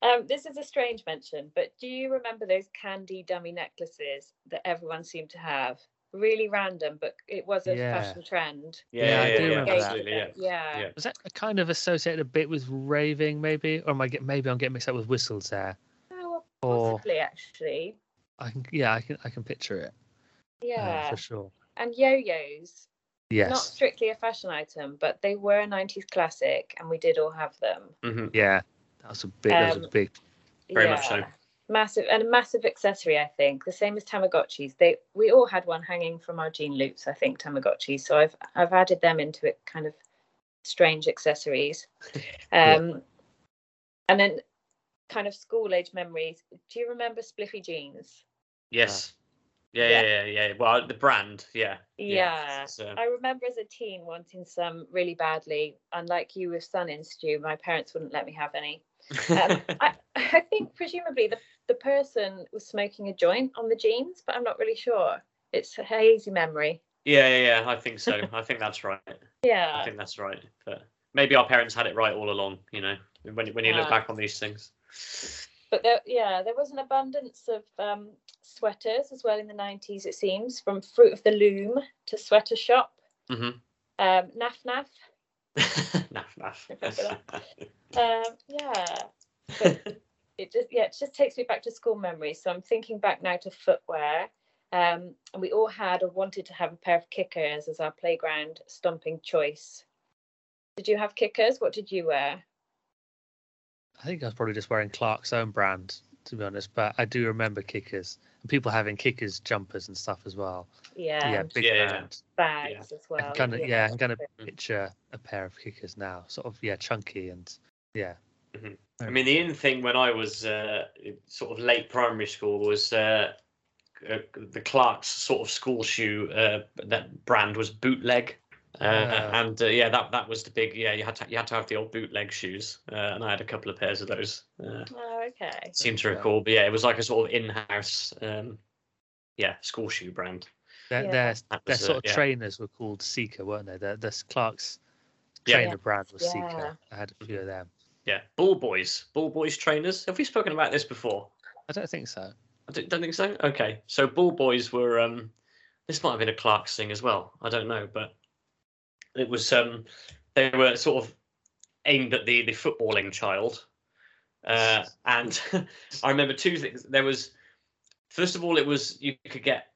Um, this is a strange mention, but do you remember those candy dummy necklaces that everyone seemed to have? Really random, but it was a Yeah. fashion trend. yeah, Yeah, yeah, I do yeah, remember that. absolutely, yeah. Yeah. Yeah. Was that kind of associated a bit with raving, maybe, or am I get maybe I'm getting mixed up with whistles there? Oh, Or possibly actually. I can, yeah, I can I can picture it uh, Yeah. for sure. and yo-yos. Yes. Not strictly a fashion item, but they were a 90s classic, and we did all have them. Mhm. yeah, that was a big, that was a Um, big Very much so. Massive and a massive accessory, I think. The same as Tamagotchis. They we all had one hanging from our jean loops, I think, Tamagotchis. So I've I've added them into it kind of strange accessories. Yeah. Um and then kind of school age memories. Do you remember spliffy jeans? Yes. Yeah, Yeah. yeah, yeah, yeah. Well, the brand, yeah. Yeah. So, I remember as a teen wanting some really badly. Unlike you with Sun in Stu, my parents wouldn't let me have any. Um, I, I think presumably the, the person was smoking a joint on the jeans, but I'm not really sure. It's a hazy memory. yeah, yeah, yeah. I think so. I think that's right. Yeah. I think that's right. But maybe our parents had it right all along. You know, when when you look back on these things. But there, yeah, there was an abundance of um, sweaters as well in the 90s, it seems, from Fruit of the Loom to Sweater Shop, hmm um, Naf Naf. naff, naff. Um, yeah, but it just yeah, it just takes me back to school memories. So I'm thinking back now to footwear. Um, and we all had or wanted to have a pair of kickers as our playground stomping choice. Did you have kickers? What did you wear? I think I was probably just wearing Clark's own brand, to be honest. But I do remember kickers and people having kickers jumpers and stuff as well. Yeah, yeah, big Yeah, yeah. brand. bags as I well. can kind of yeah, I'm kind of Mm. picture a pair of kickers now, sort of yeah, chunky and yeah. Mhm. I mean, the cool. in thing when I was uh, sort of late primary school was uh, uh, the Clark's sort of school shoe. Uh, that brand was bootleg, uh, and uh, yeah, that that was the big. Yeah, you had to you had to have the old bootleg shoes, uh, and I had a couple of pairs of those. Uh, Oh, okay. seem to recall, but yeah, it was like a sort of in-house, um, yeah, school shoe brand. Their Yeah. their, That their was, uh, sort of yeah. trainers were called Seeker, weren't they? The the Clark's Yeah. trainer brand was Yeah. Seeker. I had a few of them. Yeah, Ball Boys, Ball Boys trainers. Have we spoken about this before? I don't think so. I don't, don't think so. Okay, so Ball Boys were. Um, this might have been a Clark's thing as well. I don't know, but it was. Um, they were sort of aimed at the the footballing child, uh, and I remember two things. There was, first of all, it was you could get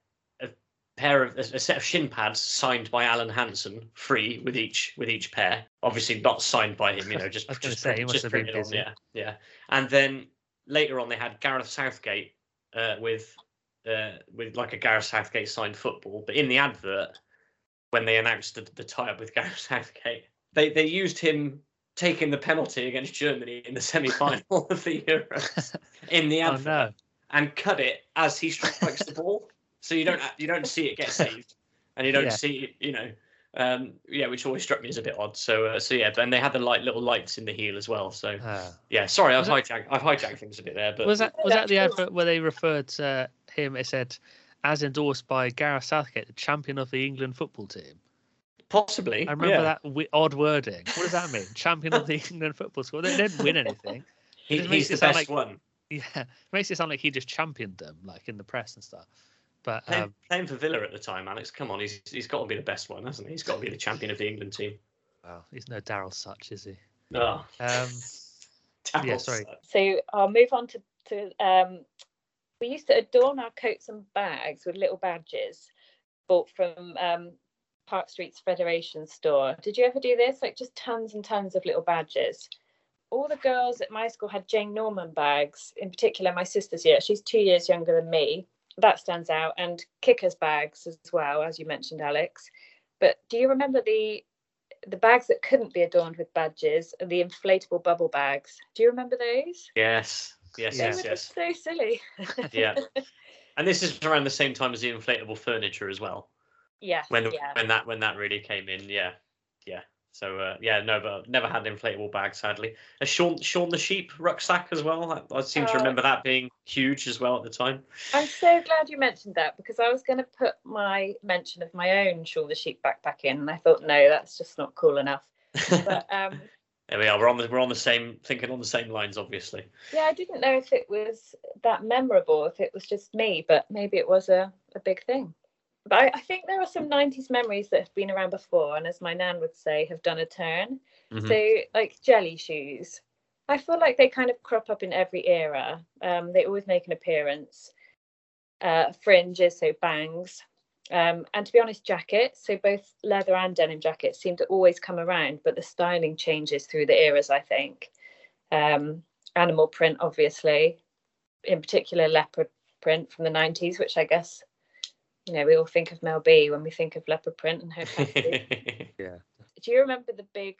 a pair of a, a set of shin pads signed by Alan Hansen, free with each with each pair. Obviously not signed by him, you know, just I was gonna just, say, he print- must just have been printed on, yeah, yeah. And then later on, they had Gareth Southgate uh, with uh, with like a Gareth Southgate signed football. But in the advert, when they announced the, the tie up with Gareth Southgate, they they used him taking the penalty against Germany in the semi final of the Euros in the Oh advert no. and cut it as he strikes the ball, so you don't you don't see it get saved, and you don't Yeah. see it, you know. Um, yeah, which always struck me as a bit odd. So, uh, so yeah, and they had the light little lights in the heel as well. So, Ah. yeah, sorry, I've Was hijacked I've hijacked things a bit there, but was that was that the that's advert where they referred to him? It said, as endorsed by Gareth Southgate, the champion of the England football team. possibly. I remember yeah. that wi- odd wording. What does that mean? champion of the England football squad. They didn't win anything. He, just makes he's the best like- one. Yeah, it makes it sound like he just championed them, like in the press and stuff. But Playing, um, playing for Villa at the time, Alex. Come on, he's he's got to be the best one, hasn't he? He's got to be the champion of the England team. well, he's no Daryl Sutch, is he? Oh, Um, yeah, sorry. So I'll move on to, to um, we used to adorn our coats and bags with little badges bought from um, Park Street's Federation store. Did you ever do this? Like just tons and tons of little badges. All the girls at my school had Jane Norman bags, in particular my sister's year. She's two years younger than me. That stands out. And kickers bags as well, as you mentioned, Alex. But do you remember the the bags that couldn't be adorned with badges and the inflatable bubble bags? Do you remember those? Yes, yes, Yeah. yes, yes. so silly. Yeah. And this is around the same time as the inflatable furniture as well. yes. when yeah. when that when that really came in. Yeah, yeah. So uh, yeah, no, but never had an inflatable bag sadly. A Shaun Shaun the sheep rucksack as well. I, I seem to Oh. remember that being huge as well at the time. I'm so glad you mentioned that because I was going to put my mention of my own Shaun the Sheep backpack in, and I thought, no, that's just not cool enough. But um, there we are. We're on the we're on the same thinking on the same lines, obviously. yeah, I didn't know if it was that memorable, if it was just me, but maybe it was a, a big thing. But I, I think there are some 90s memories that have been around before, and as my nan would say, have done a turn. Mhm. So, like jelly shoes, I feel like they kind of crop up in every era. Um, they always make an appearance. Uh, fringes, so bangs, um, and to be honest, jackets. So both leather and denim jackets seem to always come around, but the styling changes through the eras. I think. Um, animal print, obviously, in particular leopard print from the '90s, which I guess. You know, we all think of Mel B when we think of leopard print and her yeah. do you remember the big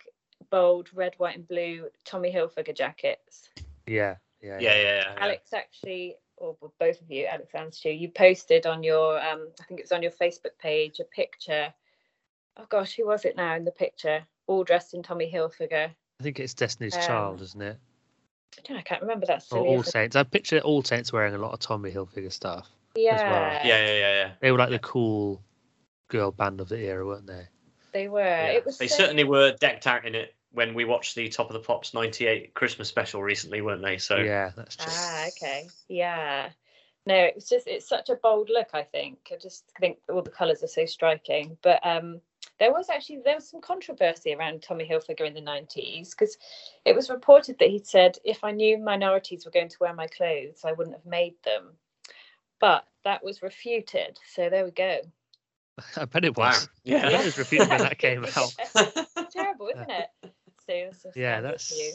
bold red white and blue tommy hilfiger jackets Yeah. Yeah. yeah, yeah, yeah. yeah. alex actually or both of you, Alex and Stu, you posted on your, um, I think it was on your Facebook page, a picture. Oh gosh, who was it now in the picture? All dressed in Tommy Hilfiger. I think it's Destiny's Um, Child, isn't it? I, don't know, I can't remember that. Or Silly All as a- Saints. I picture All Saints wearing a lot of Tommy Hilfiger stuff. yeah, well. Yeah, yeah, yeah, yeah. They were like the cool girl band of the era, weren't they? they were. Yeah, It was they so- certainly were decked out in it when we watched the Top of the Pops '98 Christmas special recently, weren't they? So Yeah, that's true. Ah, okay. Yeah. No, it's just it's such a bold look, I think. I just think all the colours are so striking. But um there was actually there was some controversy around Tommy Hilfiger in the nineties because it was reported that he'd said if I knew minorities were going to wear my clothes, I wouldn't have made them. But that was refuted. So there we go. I bet it wow, was. yeah, It was refuted when that came out. Terrible, isn't it? So Yeah, that's. for you.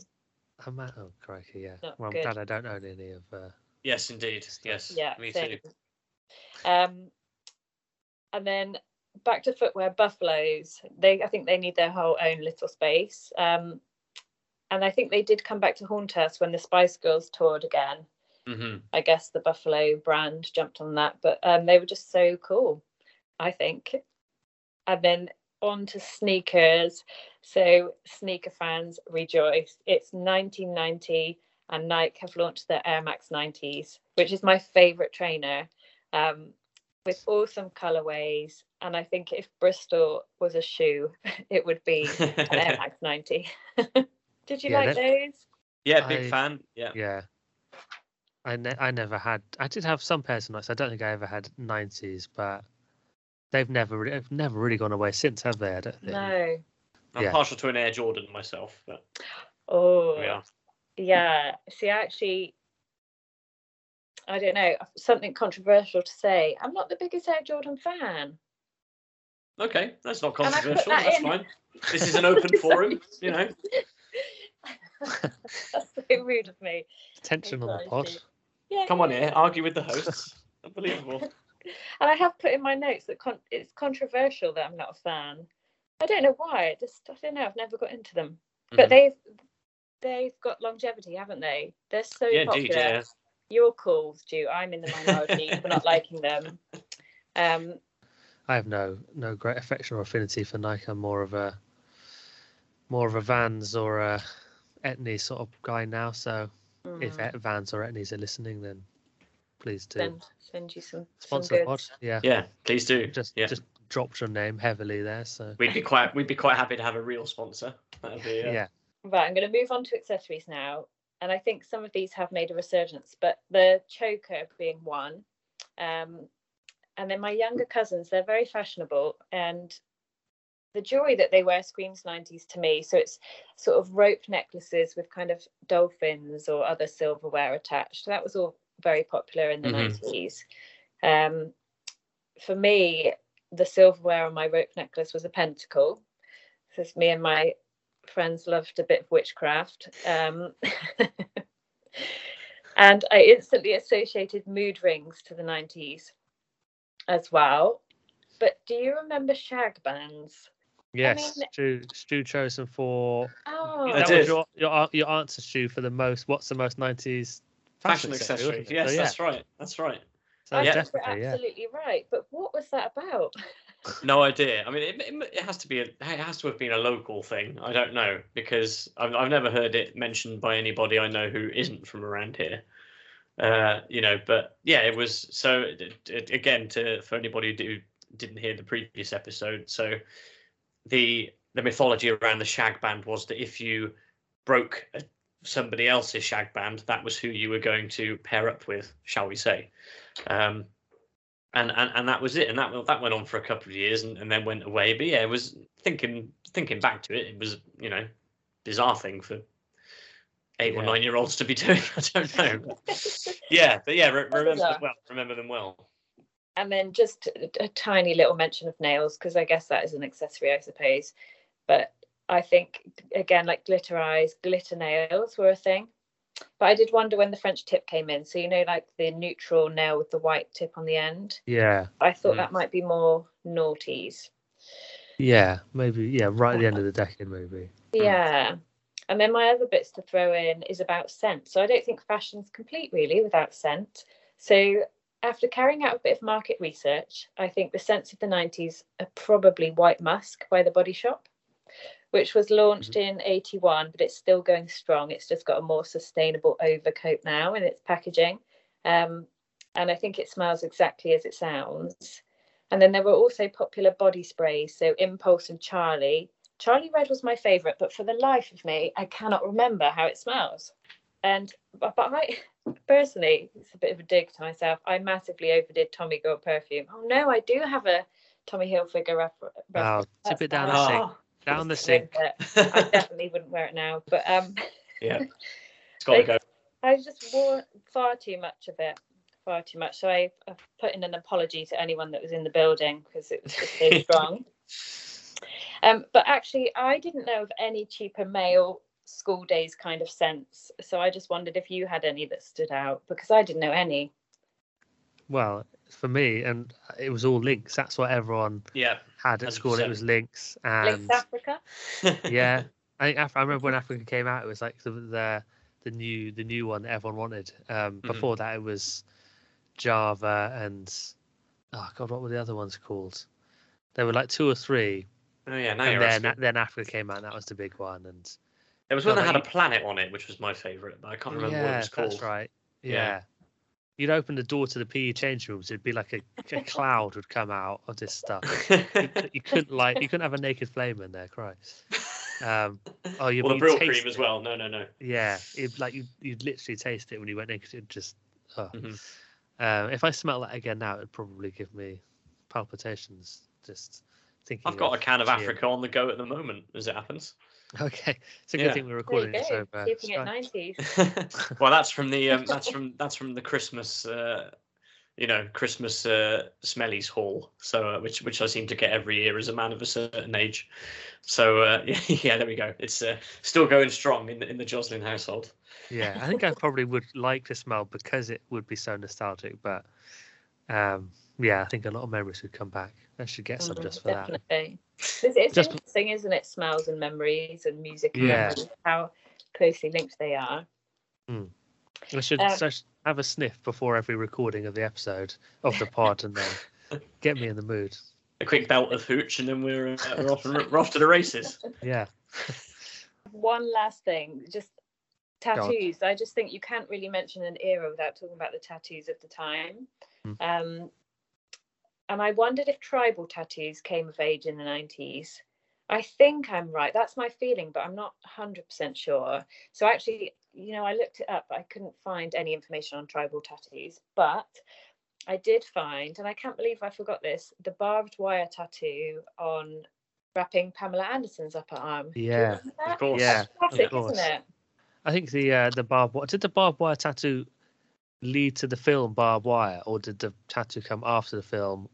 I'm at, oh, crikey, yeah. Not well, I'm good. glad I don't own any of. Uh, yes, indeed, yes, yeah me same. too. um and then back to footwear buffaloes they i think they need their whole own little space um and i think they did come back to haunt us when the spice girls toured again hmm i guess the buffalo brand jumped on that but um they were just so cool i think and then on to sneakers so sneaker fans rejoice it's 1990 and nike have launched the air max 90s which is my favorite trainer um, with awesome colorways and i think if bristol was a shoe it would be an air max 90 did you Yeah, like that- those yeah, big I- fan. Yeah, yeah. I, ne- I never had. I did have some pairs of Nikes. I don't think I ever had 90s, but they've never really, they've never really gone away since, have they? I don't think. no I'm Yeah. partial to an Air Jordan myself, but oh yeah. Yeah. See, I actually, I don't know, something controversial to say. I'm not the biggest Air Jordan fan. Okay, that's not And I put controversial. that That's in. fine. This is an open forum, you know. That's so rude of me. Tension on the Sorry, pod. Steve. Yeah. Come on here, argue with the hosts. Unbelievable. And I have put in my notes that con- it's controversial that I'm not a fan. I don't know why. It just I don't know. I've never got into them. But Mhm. they've they've got longevity, haven't they? They're so yeah, popular. indeed, yeah. You're cool, Stu. I'm in the minority for not liking them. Um, I have no no great affection or affinity for Nike. I'm more of a more of a Vans or a Etnies sort of guy now. So if mm, Et- Vans or Etnies are listening, then please do send send you some, some sponsor the pod. Yeah, Yeah, please do. just yeah. just dropped your name heavily there. So We'd be quite we'd be quite happy to have a real sponsor. That'd be uh, yeah, Right, I'm going to move on to accessories now. And I think some of these have made a resurgence, but the choker being one. Um, and then my younger cousins, they're very fashionable. And the jewelry that they wear screams 90s to me. So it's sort of rope necklaces with kind of dolphins or other silverware attached. That was all very popular in the Mhm. 90s. Um, for me, the silverware on my rope necklace was a pentacle. Because me and my friends loved a bit of witchcraft. Um, and I instantly associated mood rings to the 90s as well. But do you remember shag bands? yes. mean- Stu Stu chosen for Oh, I that did. was your, your your answer, Stu, for the most. What's the most nineties fashion accessory, accessories. Yes, So, yeah, that's right. That's right. so I yeah. think you're definitely, yeah. absolutely right. But what was that about? No idea. I mean, it, it, it has to be a, it has to have been a local thing. I don't know because I've I've never heard it mentioned by anybody I know who isn't from around here. Uh, you know, but yeah, it was so it, it, again to for anybody who didn't hear the previous episode. So the the mythology around the shag band was that if you broke a, somebody else's shag band, that was who you were going to pair up with, shall we say? Um, and, and and that was it. And that that went on for a couple of years, and, and then went away. But yeah, it was thinking thinking back to it, it was you know bizarre thing for eight or nine year olds to be doing. I don't know. Yeah, but yeah, re- remember them well. Remember them well. and then just a, a tiny little mention of nails because I guess that is an accessory, I suppose. But I think again, like glitter eyes, glitter nails were a thing. But I did wonder when the French tip came in. So you know, like the neutral nail with the white tip on the end. Yeah, I thought Mm. that might be more naughties. yeah, maybe. Yeah, right at the end of the decade, maybe. Yeah. And then my other bits to throw in is about scent. So I don't think fashion's complete really without scent. So, after carrying out a bit of market research, I think the scents of the 90s are probably White Musk by the Body Shop, which was launched in 81, but it's still going strong. It's just got a more sustainable overcoat now in its packaging. Um, and I think it smells exactly as it sounds. And then there were also popular body sprays, so Impulse and Charlie. Charlie Red was my favourite, but for the life of me, I cannot remember how it smells. And but, but I personally, it's a bit of a dig to myself. I massively overdid Tommy Girl perfume. Oh no, I do have a Tommy Hilfiger refer- Oh, reference. tip it down That's the fine. sink. Down the sink. I definitely wouldn't wear it now, but um, yeah, it's got to go. I just wore far too much of it, far too much. So I, I put in an apology to anyone that was in the building because it was just so strong. Um, but actually, I didn't know of any cheaper male school days kind of scents. So I just wondered if you had any that stood out because I didn't know any. Well, for me, and it was all Lynx. That's what everyone Yeah, had at school. It was Lynx, Lynx and Africa. yeah, I think Af- I remember when Africa came out, it was like the the, the new the new one that everyone wanted. Um, Mhm. Before that, it was Java and oh god, what were the other ones called? There were like two or three, Oh yeah, now and then asking. then Africa came out. and That was the big one, and There was one No, that but had a planet on it, which was my favourite, but I can't remember what it was called. that's right. Yeah. Yeah. You'd open the door to the PE change rooms. It'd be like a, a cloud would come out of this stuff. You, you couldn't like you couldn't have a naked flame in there. Christ. Um, oh, you Well, the you Brill taste cream as well. No, no, no. Yeah, it, like you you'd literally taste it when you went in because it just. Oh. Mhm. Um, if I smell that again now, it'd probably give me palpitations. Just thinking. I've got a can of. Africa on the go at the moment, as it happens. Okay, it's a good Yeah. thing we're recording this go. over. Keeping it Skype. 90s. well, that's from the um, that's from that's from the Christmas, uh, you know, Christmas uh, smellies haul. So uh, which which I seem to get every year as a man of a certain age. So uh, yeah, there we go. It's uh, still going strong in the in the Joslin household. Yeah, I think I probably would like the smell because it would be so nostalgic. But um, yeah, I think a lot of memories would come back. I should get some Mm, just for that. Definitely. It's, it's Just- interesting, isn't it? Smells and memories and music and Yeah. memories, how closely linked they are. I should Um, so have a sniff before every recording of the episode of the pod, and then get me in the mood. A quick belt of hooch, and then we're uh, we're off and, we're off to the races. Yeah, One last thing, just on. tattoos. I just think you can't really mention an era without talking about the tattoos of the time. Mm. Um, and I wondered if tribal tattoos came of age in the 90s. I think I'm right. That's my feeling, but I'm not 100% sure. So actually, you know, I looked it up, I couldn't find any information on tribal tattoos. But I did find, and I can't believe I forgot this, the barbed wire tattoo on wrapping Pamela Anderson's upper arm. Yeah. Of course. yeah. Classic, course. isn't it? I think the uh, the barbed wire did the barbed wire tattoo lead to the film Barbed Wire, or did the tattoo come after the film,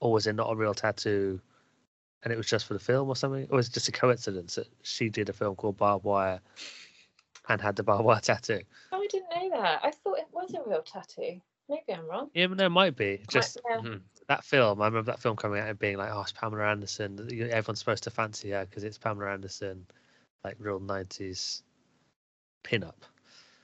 or was it not a real tattoo, and it was just for the film or something, or was it just a coincidence that she did a film called Barbed Wire, and had the barbed wire tattoo? Oh, I didn't know that. I thought it was a real tattoo. Maybe I'm wrong. Yeah, but no, it might be Might- just yeah. Mhm. that film. I remember that film coming out and being like, "Oh, it's Pamela Anderson." Everyone's supposed to fancy her because it's Pamela Anderson, like real '90s pin-up.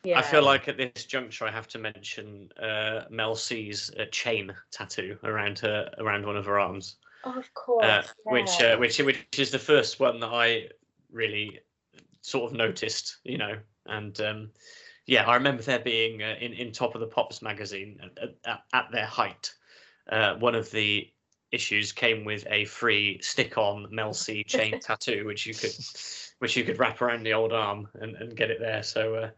Yeah. I feel like at this juncture I have to mention uh, Mel C's uh, chain tattoo around her around one of her arms, Oh, of course. uh, which uh, which which is the first one that I really sort of noticed, you know, and um, yeah, I remember there being uh, in in Top of the Pops magazine at, at, at their height, uh, one of the issues came with a free stick-on Mel C chain tattoo, which you could which you could wrap around the old arm and, and get it there. So. Uh,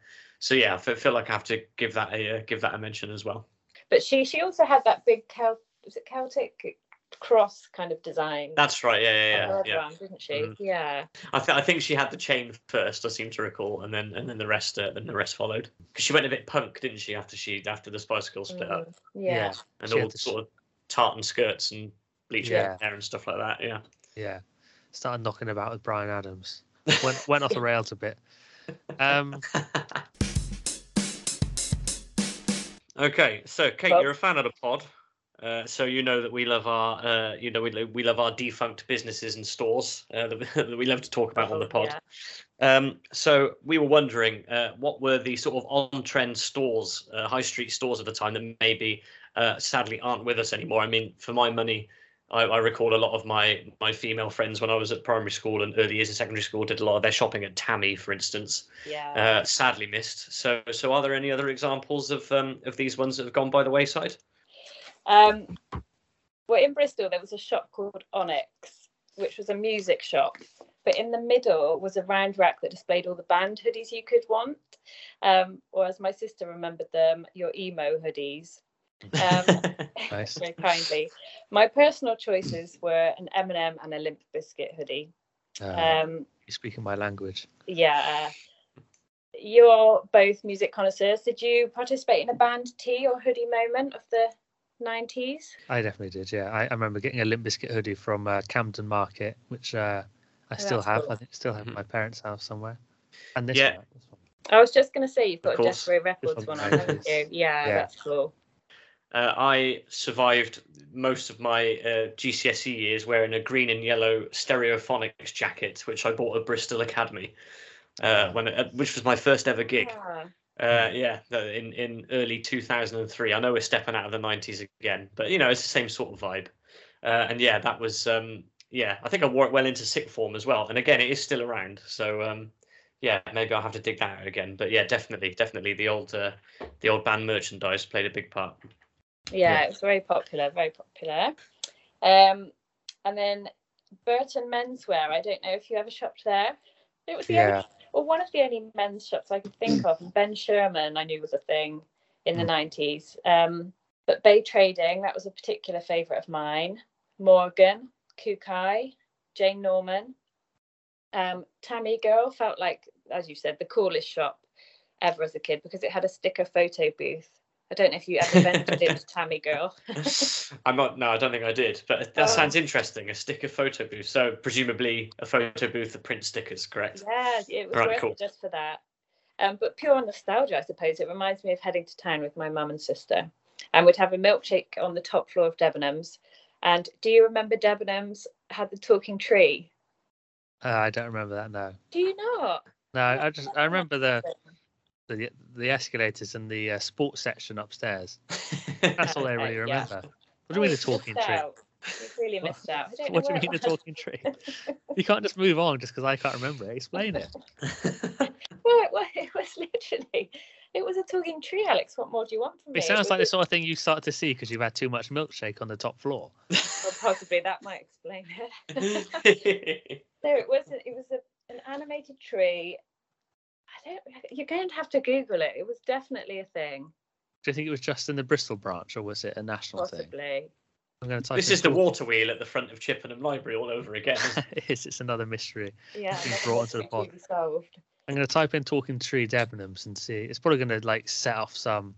so yeah, I fe- feel like I have to give that a uh, give that a mention as well. But she she also had that big Celt was it Celtic cross kind of design. That's right. Yeah, yeah, yeah. yeah. arm, didn't she? Mhm. Yeah. I, th- I think she had the chain first. I seem to recall, and then and then the rest uh, then the rest followed. Because she went a bit punk, didn't she? After she after the Spice Girls split up, Mm, yeah. and She all the sh- sort of tartan skirts and bleach Yeah. hair and stuff like that. Yeah. Yeah, started knocking about with Bryan Adams. Went went off the rails a bit. Um, okay, so Kate, Well- you're a fan of the pod. Uh, so you know that we love our, uh, you know, we, we love our defunct businesses and stores uh, that, we- that we love to talk about on the Oh, pod. yeah. Um, so we were wondering uh, what were the sort of on-trend stores, uh, high street stores at the time that maybe uh, sadly aren't with us anymore. I mean, for my money, I, I recall a lot of my my female friends when I was at primary school and early years in secondary school did a lot of their shopping at Tammy, for instance. Yeah. Uh, sadly missed. So so are there any other examples of um, of these ones that have gone by the wayside? Um, well, in Bristol, there was a shop called Onyx, which was a music shop. But in the middle was a round rack that displayed all the band hoodies you could want. Um, or as my sister remembered them, your emo hoodies. Um, Nice. very kindly. My personal choices were an Eminem and a Limp Bizkit hoodie. Uh, Um, you're speaking my language. yeah. You're both music connoisseurs. Did you participate in a band tee or hoodie moment of the 90s? I definitely did. Yeah, I, I remember getting a Limp Bizkit hoodie from uh, Camden Market, which uh, I still have. cool. I think still have at Mhm. my parents' house somewhere. And this Yeah. one. This one. I was just going to say you've got a course. Desperate Records one one on, haven't you? Yeah, Yeah. that's cool. Uh, I survived most of my uh, GCSE years wearing a green and yellow Stereophonics jacket, which I bought at Bristol Academy, uh, when uh, which was my first ever gig. Yeah, uh, in in early 2003. I know we're stepping out of the 90s again, but you know it's the same sort of vibe. Uh, and yeah, that was um, yeah. I think I wore it well into sick form as well. And again, it is still around. So um, yeah, maybe I'll have to dig that out again. But yeah, definitely, definitely the old uh, the old band merchandise played a big part. Yeah, it was very popular, very popular. Um, and then Burton Menswear. I don't know if you ever shopped there. It was the only, Yeah. well, one of the only men's shops I could think of. And Ben Sherman, I knew was a thing in the Mm. nineties. Um, but Bay Trading, that was a particular favourite of mine. Morgan, Kookai, Jane Norman, um, Tammy Girl felt like, as you said, the coolest shop ever as a kid because it had a sticker photo booth. I don't know if you ever ventured into Tammy Girl. I'm not. No, I don't think I did. But that Oh. sounds interesting. A sticker photo booth. So presumably a photo booth that prints stickers, correct? Yeah, it was Right, worth cool. it just for that. Um, but pure nostalgia, I suppose. It reminds me of heading to town with my mum and sister, and we'd have a milkshake on the top floor of Debenhams. And do you remember Debenhams had the talking tree? Uh, I don't remember that. No. Do you not? No, I just I remember the the, the escalators and the uh, sports section upstairs. That's all I really Okay, yeah. remember. What do you mean the talking tree? out. You've really missed out. I don't know What do you mean the talking tree? You can't just move on just because I can't remember it. Explain it. Well, it was, it was literally, it was a talking tree, Alex. What more do you want from me? It sounds like a- the sort of thing you start to see because you've had too much milkshake on the top floor. Well, possibly that might explain it. no, it wasn't. It was a, an animated tree. I don't. You're going to have to Google it. It was definitely a thing, Do you think it was just in the Bristol branch or was it a national thing? possibly. I'm going to type this is the talking- water wheel at the front of Chippenham Library all over again. it? it is. It's another mystery. Yeah, Been that's brought into the pod. solved. I'm going to type in talking tree Debenhams and see. It's probably going to like set off some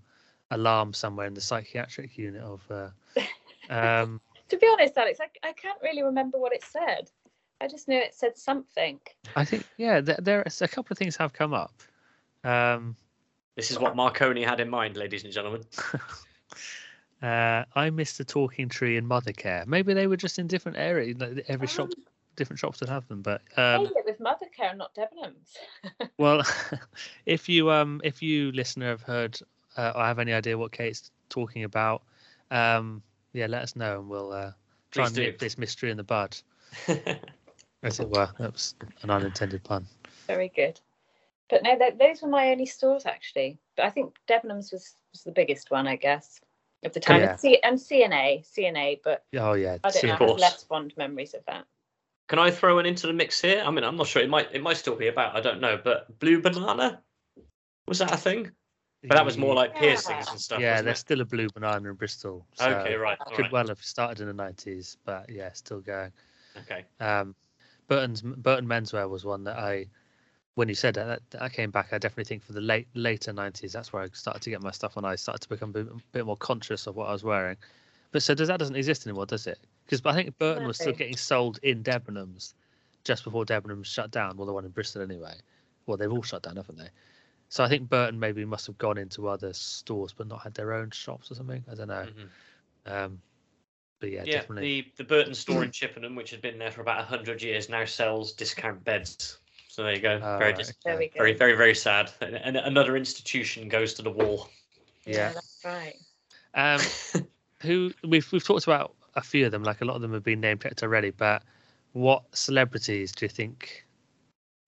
alarm somewhere in the psychiatric unit of. Uh, um, To be honest, Alex, I, I can't really remember what it said. I just knew it said something. I think yeah, there, there's a couple of things have come up. Um, This is what Marconi had in mind, ladies and gentlemen. uh, I missed the talking tree in Mothercare. Maybe they were just in different areas. like, Every shop, Um, different shops would have them. But um, Maybe it was Mothercare, not Debenhams. well, if you um, if you listener have heard uh, or have any idea what Kate's talking about, um, yeah, let us know and we'll uh, try Please and do. nip this mystery in the bud, as it were. That was an unintended pun. Very good. But no, th- those were my only stores actually. But I think Debenhams was, was the biggest one, I guess, of the time. Yeah. And, C- and C&A, C&A, but Oh yeah, I don't see, know. I have less fond memories of that. Can I throw one into the mix here? I mean, I'm not sure. It might it might still be about. I don't know. But blue banana was that a thing? But that was more like piercings and stuff. yeah, there's it? still a blue banana in Bristol. So Okay, right. Could right. well have started in the 90s, but yeah, still going. Okay. Um, Burton's Burton Menswear was one that I, when you said that, that, that came back. I definitely think for the late later 90s, that's where I started to get my stuff when I started to become a bit, bit more conscious of what I was wearing. But so does that doesn't exist anymore, does it? Because I think Burton was still getting sold in Debenhams just before Debenhams shut down. Well, the one in Bristol anyway. Well, they've all shut down, haven't they? So I think Burton maybe must have gone into other stores but not had their own shops or something. I don't know. Mhm. Um, but yeah, Yeah, definitely. the the Burton store in Chippenham, which had been there for about hundred years, now sells discount beds. So there you go. Oh, very, right, dis- There we okay. go. very, very, very sad. And, and another institution goes to the wall. Yeah. that's right. Um, who we've we've talked about a few of them, like a lot of them have been name checked already. But what celebrities do you think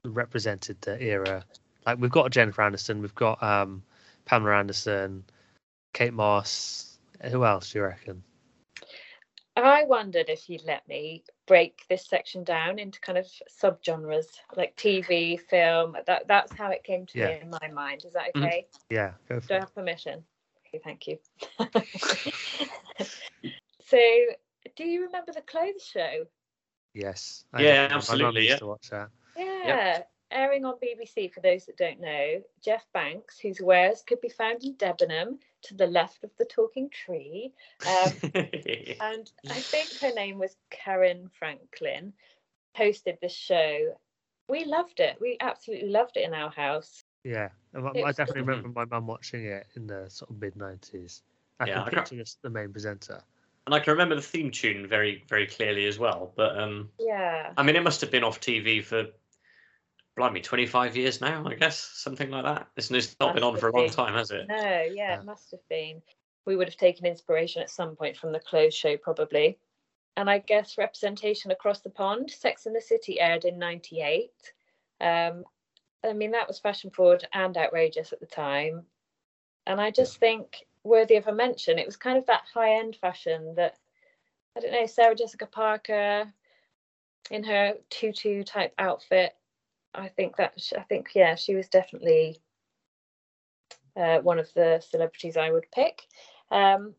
represented the era? Like we've got Jennifer Anderson, we've got um, Pamela Anderson, Kate Moss. Who else do you reckon? I wondered if you'd let me break this section down into kind of subgenres like TV, film. That that's how it came to Yeah. me in my mind. Is that Mhm. okay? Yeah, go Do for I it. have permission? Okay, thank you. so, do you remember the clothes show? Yes. Yeah, definitely- my mum absolutely, used yeah. to watch that. Yeah, airing on BBC for those that don't know. Jeff Banks, whose wares could be found in Debenham to the left of the talking tree. Um, and I think her name was Caryn Franklin, hosted the show. We loved it. We absolutely loved it in our house. Yeah, I, I was- definitely remember my mum watching it in the sort of mid nineties. I Yeah, I can can't- picture the main presenter. and I can remember the theme tune very, very clearly as well. But um, Yeah. I mean, it must have been off TV for, blimey, 25 years now, I guess, something like that. It's, it's not been on for a long been. time, has it? No, yeah, Yeah. it must have been. We would have taken inspiration at some point from the clothes show, probably. And I guess representation across the pond. Sex in the City aired in '98. Um, I mean, that was fashion forward and outrageous at the time. And I just think worthy of a mention. It was kind of that high end fashion that I don't know, Sarah Jessica Parker in her tutu type outfit. I think that I think yeah, she was definitely uh, one of the celebrities I would pick. Um,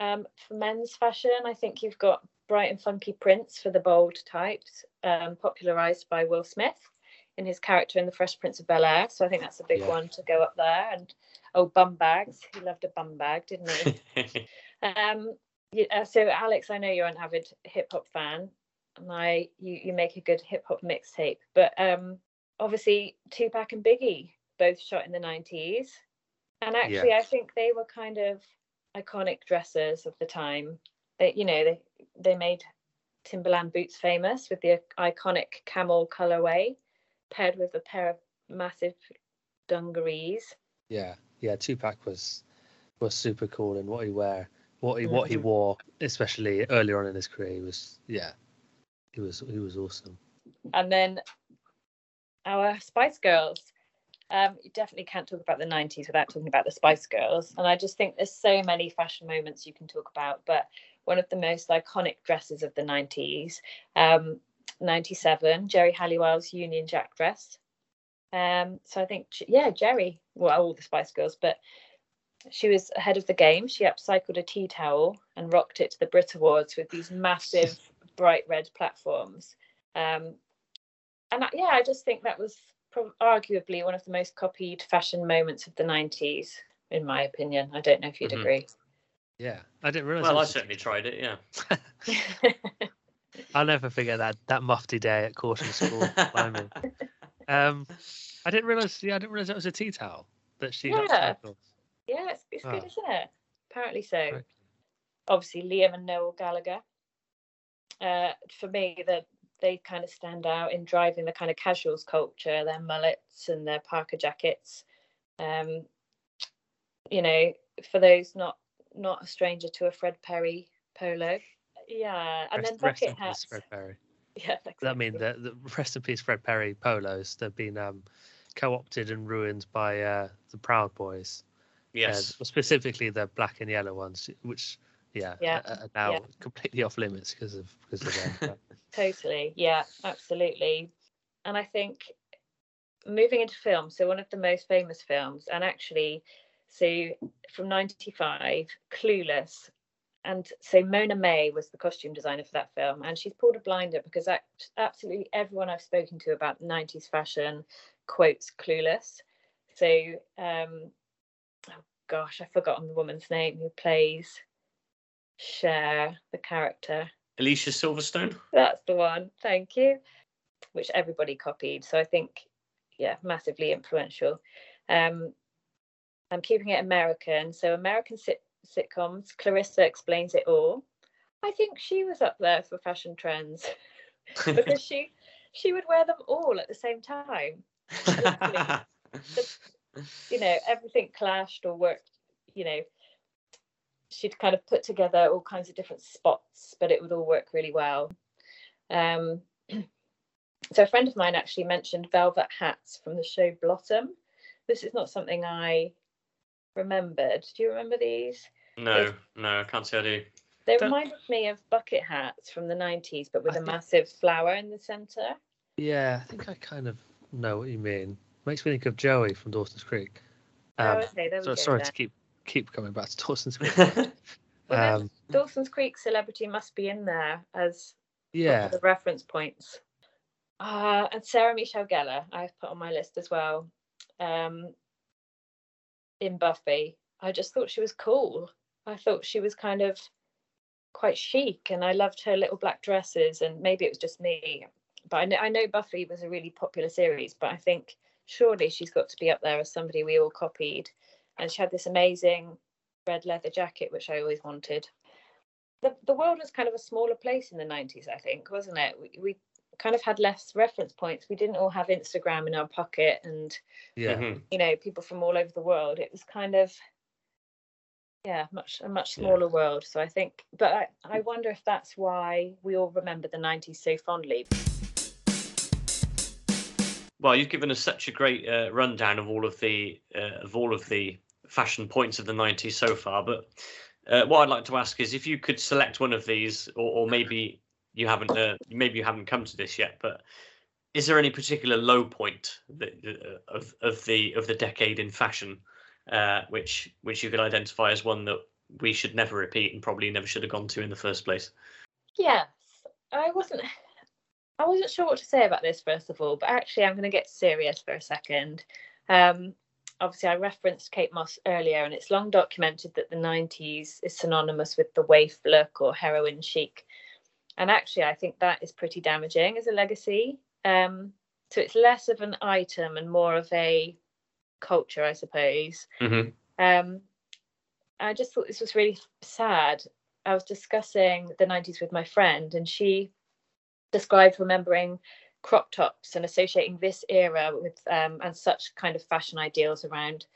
um, for men's fashion, I think you've got bright and funky prints for the bold types, um, popularized by Will Smith in his character in The Fresh Prince of Bel Air. So I think that's a big Yeah. one to go up there. And oh, bum bags. He loved a bum bag, didn't he? Um, yeah, uh, so Alex, I know you're an avid hip hop fan, and I you you make a good hip hop mixtape. But um, obviously Tupac and Biggie both shot in the '90s, and actually I think they were kind of iconic dressers of the time. They you know they they made Timberland boots famous with the iconic camel colorway, paired with a pair of massive dungarees. Yeah, yeah. Tupac was was super cool in what he wear, what he what he Mhm. wore, especially earlier on in his career. He was yeah, he was he was awesome. and then our Spice Girls. Um, you definitely can't talk about the 90s without talking about the Spice Girls. And I just think there's so many fashion moments you can talk about. But one of the most iconic dresses of the 90s, um, 97, Geri Halliwell's Union Jack dress. Um, so I think, yeah, Geri, well, all the Spice Girls, but she was ahead of the game. She upcycled a tea towel and rocked it to the Brit Awards with these massive bright red platforms. Um, and I, yeah, I just think that was prob- arguably one of the most copied fashion moments of the 90s, in my opinion. I don't know if you'd Mhm. agree. Yeah, I didn't realize. well, I was- certainly tried it, yeah. I'll never forget that that mufti day at Caution School. Blimey. Um, I didn't realize. Yeah, I didn't realize it was a tea towel that she. Yeah. yeah, it's, it's good, Oh. isn't it? Apparently so. Right. Obviously, Liam and Noel Gallagher. Uh, for me, that they kind of stand out in driving the kind of casuals culture, their mullets and their parka jackets. Um, you know, for those not not a stranger to a Fred Perry polo. Yeah, and Rest, then rest in bucket peace, hats. Fred Perry. Yeah, Does that mean exactly. that the rest in peace, Fred Perry polos? They've been um, co-opted and ruined by uh, the Proud Boys. Uh, Yes. specifically the black and yellow ones, which yeah, Yeah, now yeah. completely off limits because of because of them. Totally. Yeah, absolutely. And I think moving into film, so one of the most famous films, and actually, so from 95, Clueless. And so Mona May was the costume designer for that film. And she's pulled a blinder because absolutely everyone I've spoken to about 90s fashion quotes Clueless. So, um, oh gosh, I've forgotten the woman's name who plays Cher, the character. Alicia Silverstone. That's the one. Thank you. Which everybody copied. So I think, yeah, massively influential. Um, I'm keeping it American. So American sit- sitcoms. Clarissa explains it all. I think she was up there for fashion trends because she she would wear them all at the same time. you know, everything clashed or worked. You know, she'd kind of put together all kinds of different spots, but it would all work really well. Um, so a friend of mine actually mentioned velvet hats from the show Blossom. This is not something I remembered. Do you remember these? No, no, I can't say I do. They Don't- reminded me of bucket hats from the 90s, but with I a think- massive flower in the centre. Yeah, I think I kind of know what you mean. Makes me think of Joey from Dawson's Creek. oh, Um, okay, there we so, go. sorry then. to keep keep coming back to Dawson's Creek. Well, um, Dawson's Creek celebrity must be in there as yeah, the reference points. Uh, and Sarah Michelle Gellar, I've put on my list as well. Um, in Buffy, I just thought she was cool. I thought she was kind of quite chic, and I loved her little black dresses. And maybe it was just me, but I know, I know Buffy was a really popular series, but I think surely she's got to be up there as somebody we all copied. And she had this amazing red leather jacket, which I always wanted. The, the world was kind of a smaller place in the 90s i think wasn't it? We, we kind of had less reference points. We didn't all have instagram in our pocket and yeah, Mhm. you know people from all over the world. It was kind of yeah much a much Yeah. smaller world. So i think but I, I wonder if that's why we all remember the 90s so fondly. Well, you've given us such a great uh, rundown of all of the uh, of all of the fashion points of the '90s so far. But uh, what I'd like to ask is if you could select one of these, or, or maybe you haven't uh, maybe you haven't come to this yet, but is there any particular low point that, uh, of of the of the decade in fashion, uh, which which you could identify as one that we should never repeat and probably never should have gone to in the first place? yes i wasn't i wasn't sure what to say about this first of all but actually i'm going to get serious for a second um obviously i referenced kate moss earlier and it's long documented that the 90s is synonymous with the waif look or heroin chic and actually i think that is pretty damaging as a legacy um so it's less of an item and more of a culture i suppose Mm-hmm. um, I just thought this was really sad. I was discussing the 90s with my friend, and she described remembering crop tops and associating this era with um, and such kind of fashion ideals around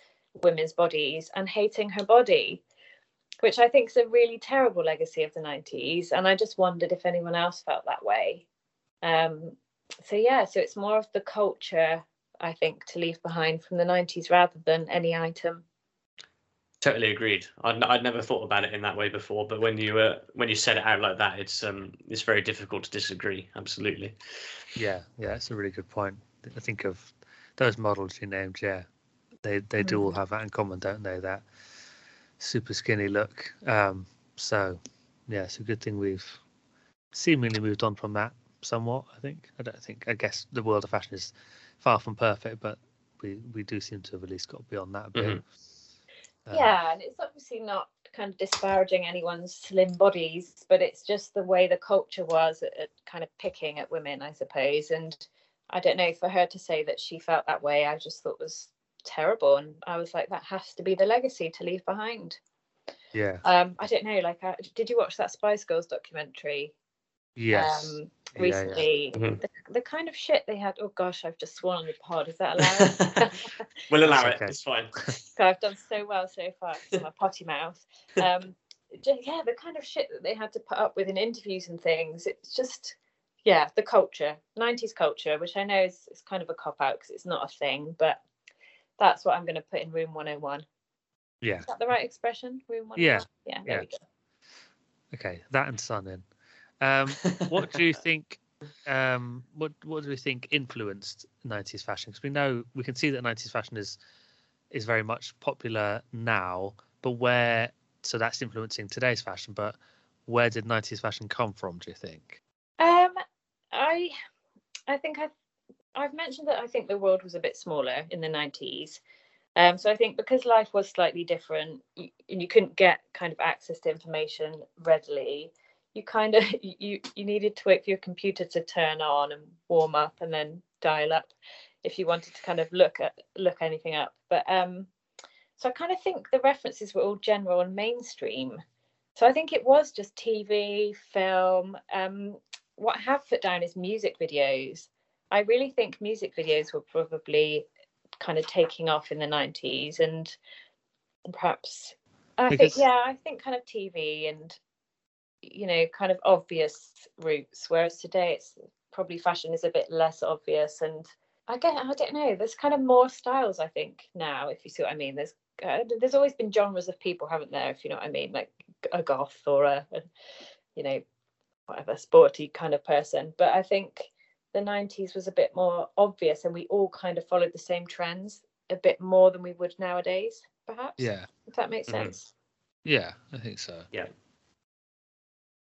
women's bodies and hating her body, which I think is a really terrible legacy of the 90s. And I just wondered if anyone else felt that way. Um, so, yeah, so it's more of the culture, I think, to leave behind from the 90s rather than any item. Totally agreed. I'd, n- I'd never thought about it in that way before, but when you uh, when you said it out like that, it's um it's very difficult to disagree. Absolutely. yeah, yeah. It's a really good point. I think of those models you named. Yeah, they they do all have that in common, don't they? That super skinny look. Um, so yeah, it's a good thing we've seemingly moved on from that somewhat. I think. I don't think. I guess the world of fashion is far from perfect, but we we do seem to have at least got beyond that a bit. Mhm. Um, yeah, and it's obviously not kind of disparaging anyone's slim bodies, but it's just the way the culture was at, at kind of picking at women, I suppose. And I don't know, for her to say that she felt that way, I just thought was terrible. And I was like, that has to be the legacy to leave behind. yeah, Um, I don't know, like, I, did you watch that Spice Girls documentary? yes. Um, Yeah, yeah. recently, Mhm. the, the kind of shit they had. Oh gosh, I've just sworn on the pod. Is that allowed? we'll allow it. okay. It's fine. So I've done so well so far. It's my potty mouth. Um, ju- yeah, the kind of shit that they had to put up with in interviews and things. It's just, yeah, the culture, '90s culture, which I know is, is kind of a cop out because it's not a thing, but that's what I'm going to put in room 101. yeah. Is that the right expression? Room 101. Yeah, Yeah. There yeah. we go. Okay, that and Sun-in. Um, what do you think? Um, what what do we think influenced '90s fashion? Because we know we can see that '90s fashion is is very much popular now, but where so that's influencing today's fashion. But where did '90s fashion come from? Do you think? Um, I, I think I've, I've mentioned that I think the world was a bit smaller in the nineties. Um, so I think because life was slightly different, you, and you couldn't get kind of access to information readily. You kind of you you needed to wait for your computer to turn on and warm up, and then dial up if you wanted to kind of look at look anything up. But um, so I kind of think the references were all general and mainstream. So I think it was just TV, film. Um, what I have put down is music videos. I really think music videos were probably kind of taking off in the 90s and perhaps I Because- think yeah, I think kind of TV and you know, kind of obvious routes, whereas today it's probably fashion is a bit less obvious and I get I don't know, there's kind of more styles I think now, if you see what I mean. There's uh, there's always been genres of people, haven't there, if you know what I mean, like a goth or a, a you know, whatever sporty kind of person. But I think the 90s was a bit more obvious and we all kind of followed the same trends a bit more than we would nowadays, perhaps. Yeah, If that makes Mhm. sense. yeah, I think so.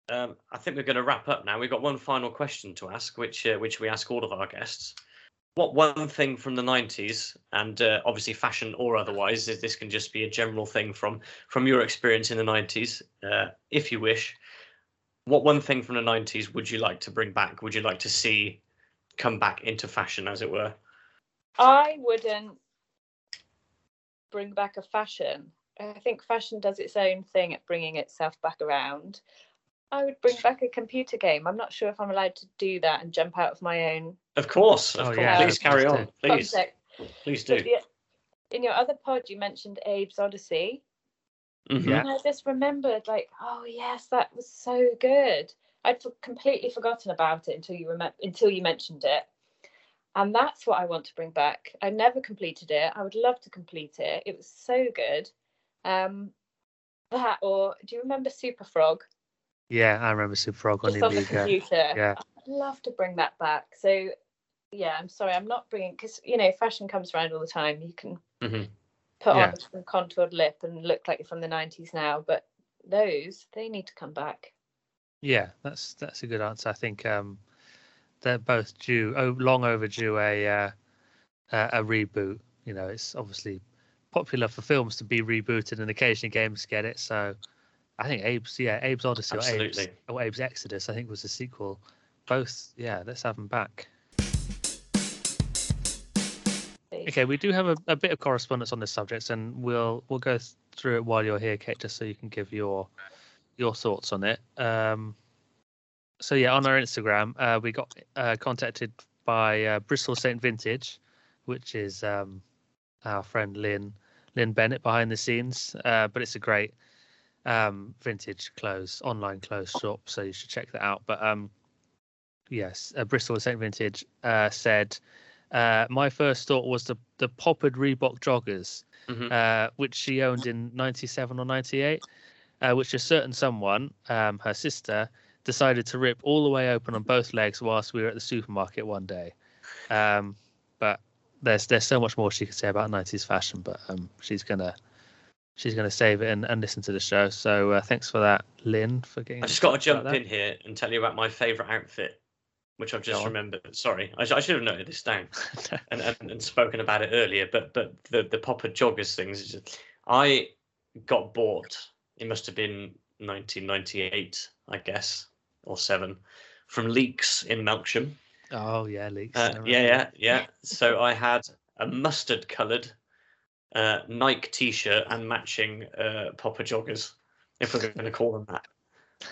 Um, I think we're going to wrap up now. We've got one final question to ask, which uh, which we ask all of our guests. What one thing from the '90s, and uh, obviously fashion or otherwise, is this can just be a general thing from from your experience in the '90s, uh, if you wish. What one thing from the '90s would you like to bring back? Would you like to see come back into fashion, as it were? I wouldn't bring back a fashion. I think fashion does its own thing at bringing itself back around. I would bring back a computer game. I'm not sure if I'm allowed to do that and jump out of my own Of course, of Oh, course. yeah, please carry on, please, context. please do. In your other pod, you mentioned Abe's Oddysee. Mhm. Yeah. And I just remembered, like, oh yes, that was so good. I'd completely forgotten about it until you remem- until you mentioned it, and that's what I want to bring back. I never completed it. I would love to complete it. It was so good. Um, that or do you remember Superfrog? Yeah, I remember Superfrog on on the computer. Yeah. I'd love to bring that back. So, yeah, I'm sorry, I'm not bringing because you know fashion comes around all the time. You can Mhm. put Yeah. on a contoured lip and look like you're from the 90s now, but those they need to come back. Yeah, that's that's a good answer. I think um, they're both due, oh, long overdue a uh, a, a reboot. You know, it's obviously popular for films to be rebooted, and occasionally games get it. So, I think Abe's yeah, Abe's Oddysee or Abe's, or Abe's Exoddus, I think was the sequel. Both, yeah, let's have them back. Okay, we do have a, a bit of correspondence on this subject, and we'll we'll go through it while you're here, Kate, just so you can give your your thoughts on it. Um, so yeah, on our Instagram, uh, we got uh, contacted by uh, Bristol Saint Vintage, which is um, our friend Lynn Lynn Bennett behind the scenes. Uh, but it's a great um, vintage clothes online clothes shop, so you should check that out. But um, yes, uh, Bristol Saint Vintage uh, said. Uh, my first thought was the the poppered Reebok joggers, Mhm. uh, which she owned in '97 or '98, uh, which a certain someone, um, her sister, decided to rip all the way open on both legs whilst we were at the supermarket one day. Um, but there's there's so much more she could say about '90s fashion, but um, she's gonna she's gonna save it and, and listen to the show. So uh, thanks for that, Lynn, for getting. I just got to jump in here and tell you about my favourite outfit, which I've just remembered. Sorry, I, sh- I should have noted this down and, and, and spoken about it earlier. But but the the popper joggers things, just- I got bought. It must have been 1998, I guess, or seven, from Leekes in Melksham. oh yeah, Leekes. Uh, yeah, yeah, yeah. So I had a mustard coloured uh, Nike t-shirt and matching uh, popper joggers, if we're going to call them that,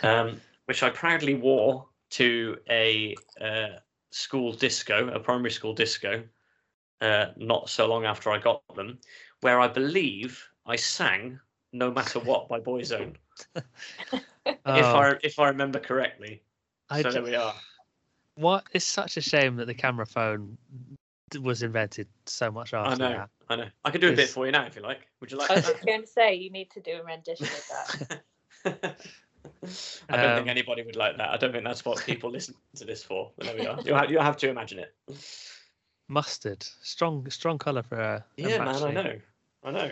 um, which I proudly wore to a uh, school disco, a primary school disco, uh, not so long after I got them, where I believe I sang "No Matter What" by Boyzone, if Oh, I if I remember correctly. I so d- there we are. What? It's such a shame that the camera phone was invented so much I after know, that. I know. I could do a bit for you now if you like. Would you like I was just going to say you need to do a rendition of that. I don't think Um, anybody would like that. I don't think that's what people listen to this for. But there we are. You have, you have to imagine it. Mustard, strong, strong color for a. a Yeah, man, I know. I know.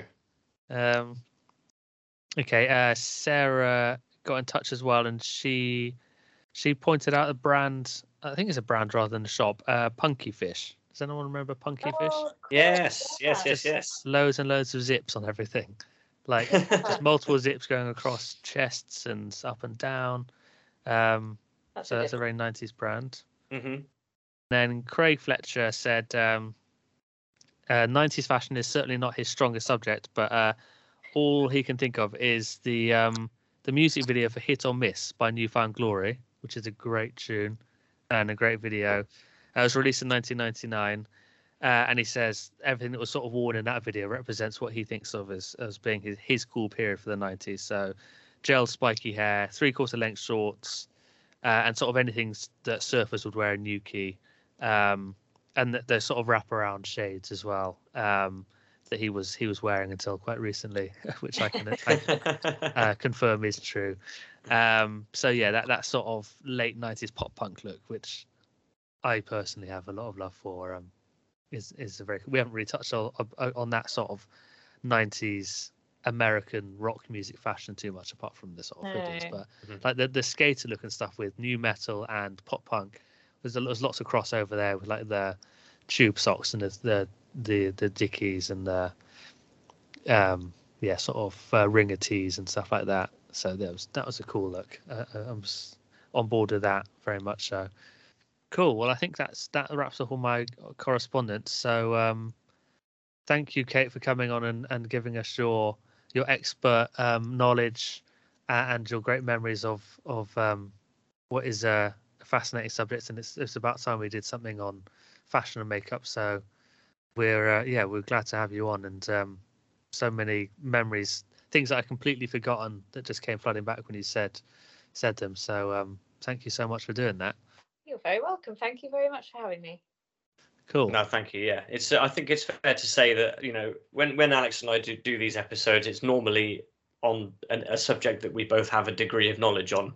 Um, okay, uh, Sarah got in touch as well, and she she pointed out a brand. I think it's a brand rather than a shop. Uh, Punky Fish. Does anyone remember Punky Fish? Oh, Yes, yes, yes, yes. Loads and loads of zips on everything, like just multiple zips going across chests and up and down. Um, That's so a that's a very '90s brand. hmm Then Craig Fletcher said, um, uh, "90s fashion is certainly not his strongest subject, but uh, all he can think of is the um, the music video for Hit or Miss by New Found Glory, which is a great tune and a great video. It was released in 1999. Uh, and he says everything that was sort of worn in that video represents what he thinks of as, as being his, his cool period for the 90s. So, gel spiky hair, three quarter length shorts, uh, and sort of anything that surfers would wear in Newquay. Um, and the, the sort of wraparound shades as well um, that he was he was wearing until quite recently, which I can, I can uh, confirm is true. Um, so yeah, that that sort of late '90s pop punk look, which I personally have a lot of love for, um, is is a very. We haven't really touched on on that sort of '90s American rock music fashion too much, apart from the sort of No. videos. But Mhm. like the the skater look and stuff with nu metal and pop punk, there's a, there's lots of crossover there with like the tube socks and the the the, the dickies and the um yeah sort of uh, ringer tees and stuff like that. So that was that was a cool look. Uh, uh, I was on board with that very much so. Cool. Well, I think that's that wraps up all my correspondence. So um, thank you, Kate, for coming on and, and giving us your your expert um, knowledge and your great memories of of um, what is a fascinating subject. And it's it's about time we did something on fashion and makeup. So we're uh, yeah we're glad to have you on and um, so many memories, things that I completely forgotten that just came flooding back when you said said them. So um, thank you so much for doing that. You're very welcome. Thank you very much for having me. Cool. No, thank you. Yeah, it's. Uh, I think it's fair to say that you know when when Alex and I do do these episodes, it's normally on an, a subject that we both have a degree of knowledge on,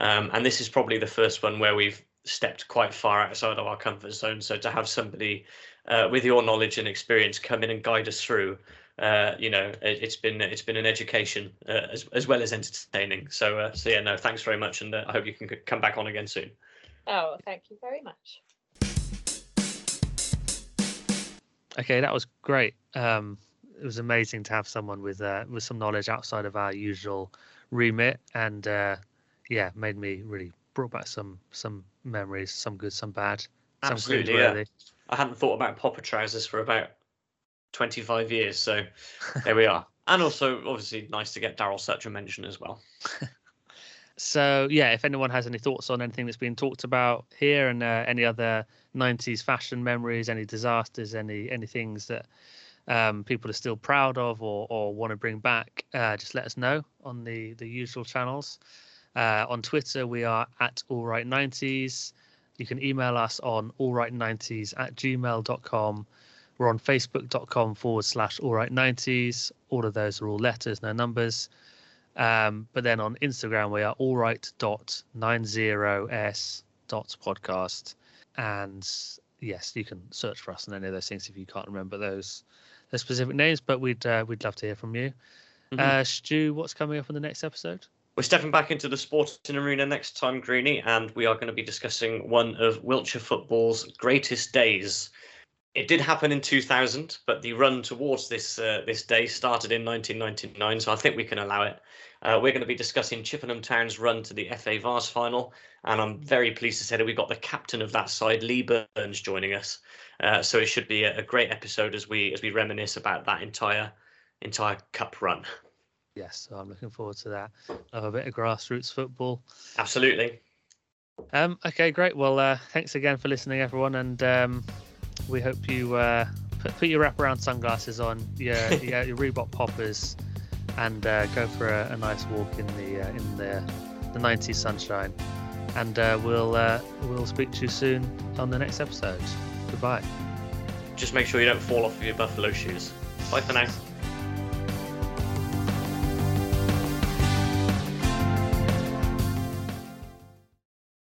um, and this is probably the first one where we've stepped quite far outside of our comfort zone. So to have somebody uh, with your knowledge and experience come in and guide us through, uh, you know, it, it's been it's been an education uh, as as well as entertaining. So uh, so yeah, no, thanks very much, and uh, I hope you can c- come back on again soon. Oh, thank you very much. Okay, that was great. Um, it was amazing to have someone with uh, with some knowledge outside of our usual remit, and uh, yeah, made me really brought back some some memories, some good, some bad, some Absolutely, yeah. I hadn't thought about popper trousers for about 25 years, so there we are. And also, obviously, nice to get Daryl Sutch a mention as well. So yeah, if anyone has any thoughts on anything that's been talked about here and uh, any other '90s fashion memories, any disasters, any any things that um, people are still proud of or, or want to bring back, uh, just let us know on the the usual channels. Uh, on Twitter, we are at alrightnineties. You can email us on alrightnineties at gmail.com. We're on facebook.com forward slash alrightnineties. All of those are all letters, no numbers. Um, but then on Instagram, we are alright.90s.podcast. And yes, you can search for us on any of those things if you can't remember those those specific names. But we'd uh, we'd love to hear from you. Mhm. Uh, Stu, what's coming up in the next episode? We're stepping back into the sporting arena next time, Greeny, and we are going to be discussing one of Wiltshire football's greatest days. It did happen in 2000, but the run towards this uh, this day started in 1999, so I think we can allow it. Uh, we're going to be discussing Chippenham Town's run to the FA Vase final, and I'm very pleased to say that we've got the captain of that side, Lee Burns, joining us. Uh, so it should be a, a great episode as we as we reminisce about that entire entire cup run. Yes, so I'm looking forward to that. Love a bit of grassroots football. Absolutely. Um, okay, great. Well, uh, thanks again for listening, everyone, and um, we hope you uh, put, put your wraparound sunglasses on, your your, your Reebok poppers, and uh, go for a, a nice walk in the uh, in the the 90s sunshine. And uh, we'll uh, we'll speak to you soon on the next episode. Goodbye. Just make sure you don't fall off of your buffalo shoes. Bye for now.